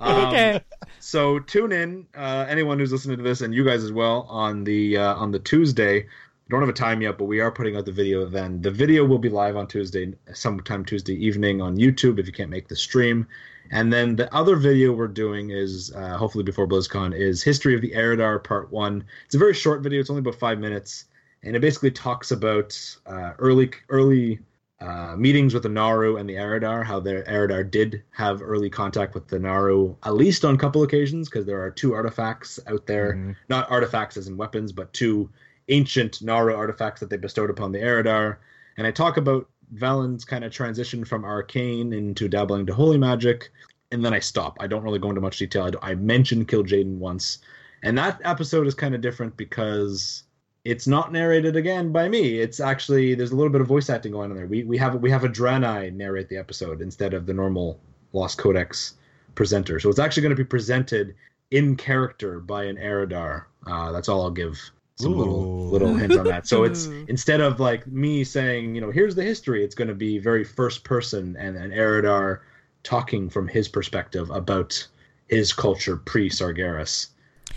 Um, okay. so tune in uh, anyone who's listening to this and you guys as well on the uh, on the tuesday. We don't have a time yet but we are putting out the video then. The video will be live on tuesday sometime tuesday evening on youtube if you can't make the stream and then the other video we're doing is uh, hopefully before blizzcon is history of the eridar part one it's a very short video it's only about five minutes and it basically talks about uh, early early uh, meetings with the naaru and the Eridar, how the Eridar did have early contact with the naaru, at least on a couple occasions, because there are two artifacts out there. Mhm. Not artifacts as in weapons, but two ancient naaru artifacts that they bestowed upon the Eridar. And I talk about Velen's kind of transition from arcane into dabbling to holy magic, and then I stop. I don't really go into much detail. I, I mentioned Kil'jaeden once, and that episode is kind of different because it's not narrated again by me. It's actually there's a little bit of voice acting going on there. We we have we have a Draenei narrate the episode instead of the normal Lost Codex presenter. So it's actually going to be presented in character by an Eridar. Uh, that's all I'll give some little Ooh. little hints on that. So it's instead of like me saying, you know, here's the history, it's going to be very first person and an Eridar talking from his perspective about his culture pre Sargeras.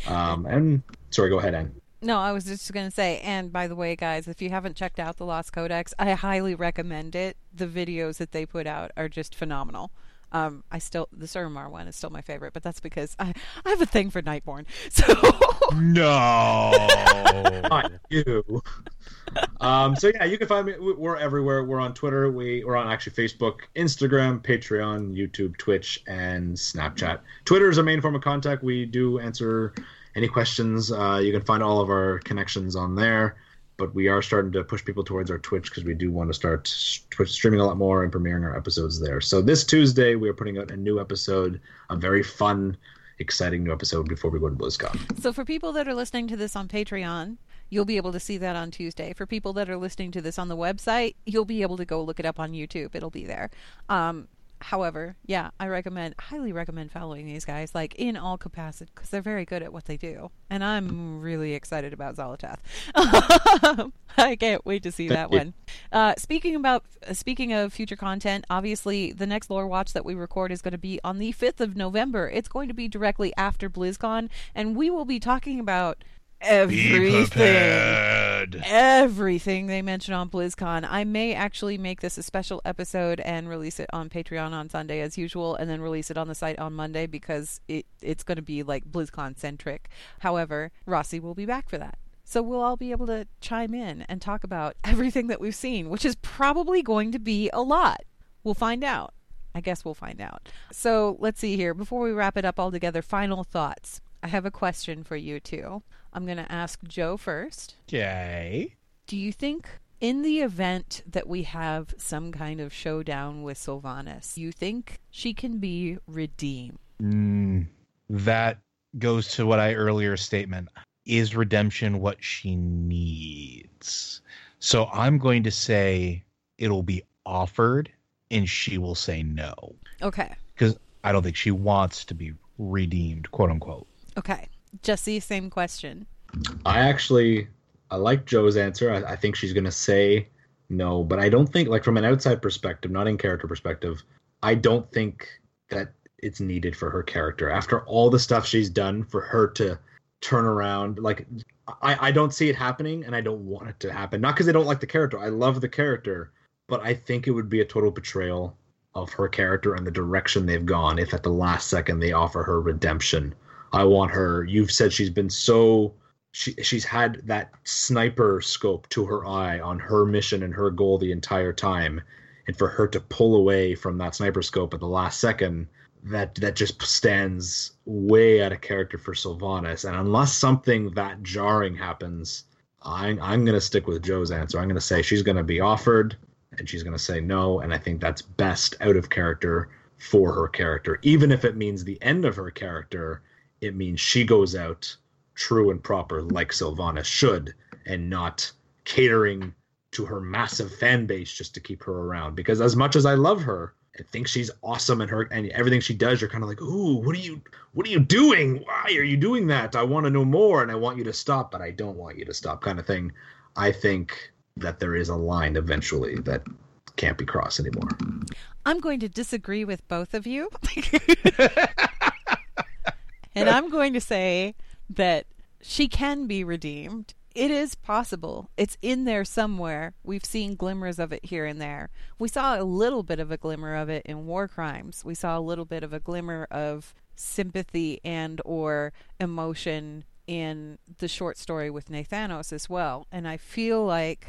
Um, and sorry, go ahead, Anne. No, I was just going to say, and by the way, guys, if you haven't checked out the Lost Codex, I highly recommend it. The videos that they put out are just phenomenal. Um, I still the Suramar one is still my favorite, but that's because I, I have a thing for Nightborn. So No. Not you. um, so yeah, you can find me. we- We're everywhere. We're on Twitter. We we're on actually Facebook, Instagram, Patreon, YouTube, Twitch, and Snapchat. Twitter is our main form of contact. We do answer any questions. Uh, you can find all of our connections on there. But we are starting to push people towards our Twitch because we do want to start streaming a lot more and premiering our episodes there. So this Tuesday we are putting out a new episode, a very fun, exciting new episode before we go to BlizzCon. So for people that are listening to this on Patreon, you'll be able to see that on Tuesday. For people that are listening to this on the website, you'll be able to go look it up on YouTube. It'll be there. Um, however, yeah, I recommend, highly recommend following these guys, like in all capacity, because they're very good at what they do. And I'm really excited about Xal'atath. I can't wait to see Thank that you. one. Uh, speaking about uh, speaking of future content, obviously the next lore watch that we record is going to be on the fifth of November. It's going to be directly after BlizzCon, and we will be talking about everything everything they mention on BlizzCon. I may actually make this a special episode and release it on Patreon on Sunday as usual, and then release it on the site on Monday because it it's going to be like BlizzCon centric. However, Rossi will be back for that. So we'll all be able to chime in and talk about everything that we've seen, which is probably going to be a lot. We'll find out. I guess we'll find out. So let's see here. Before we wrap it up all together, final thoughts. I have a question for you two. I'm going to ask Joe first. Okay. Do you think in the event that we have some kind of showdown with Sylvanas, you think she can be redeemed? Mm, that goes to what I earlier statement. Is redemption what she needs? So I'm going to say it'll be offered and she will say no. Okay. Because I don't think she wants to be redeemed, quote unquote. Okay. Jesse, same question. I actually I like Joe's answer. I, I think she's gonna say no, but I don't think like from an outside perspective, not in character perspective, I don't think that it's needed for her character after all the stuff she's done for her to turn around like I, I don't see it happening and I don't want it to happen. Not because I don't like the character. I love the character, but I think it would be a total betrayal of her character and the direction they've gone if at the last second they offer her redemption. I want her you've said she's been so she she's had that sniper scope to her eye on her mission and her goal the entire time. And for her to pull away from that sniper scope at the last second that that just stands way out of character for Sylvanas. And unless something that jarring happens, I'm I'm gonna stick with Joe's answer. I'm gonna say she's gonna be offered, and she's gonna say no. And I think that's best out of character for her character, even if it means the end of her character. It means she goes out true and proper, like Sylvana should, and not catering to her massive fan base just to keep her around. Because as much as I love her, and think she's awesome and her and everything she does you're kind of like ooh what are you what are you doing why are you doing that i want to know more and i want you to stop but i don't want you to stop kind of thing i think that there is a line eventually that can't be crossed anymore I'm going to disagree with both of you. and I'm going to say that she can be redeemed. It is possible. It's in there somewhere. We've seen glimmers of it here and there. We saw a little bit of a glimmer of it in War Crimes. We saw a little bit of a glimmer of sympathy and or emotion in the short story with Nathanos as well. And I feel like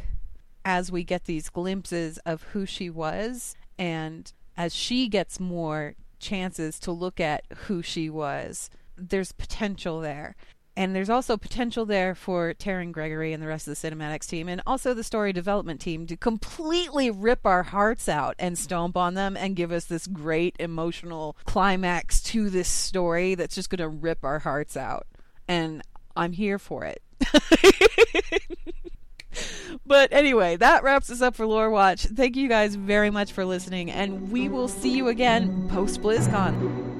as we get these glimpses of who she was and as she gets more chances to look at who she was, there's potential there. And there's also potential there for Terran Gregory and the rest of the cinematics team and also the story development team to completely rip our hearts out and stomp on them and give us this great emotional climax to this story that's just going to rip our hearts out. And I'm here for it. but anyway, that wraps us up for Lore Watch. Thank you guys very much for listening, and we will see you again post BlizzCon.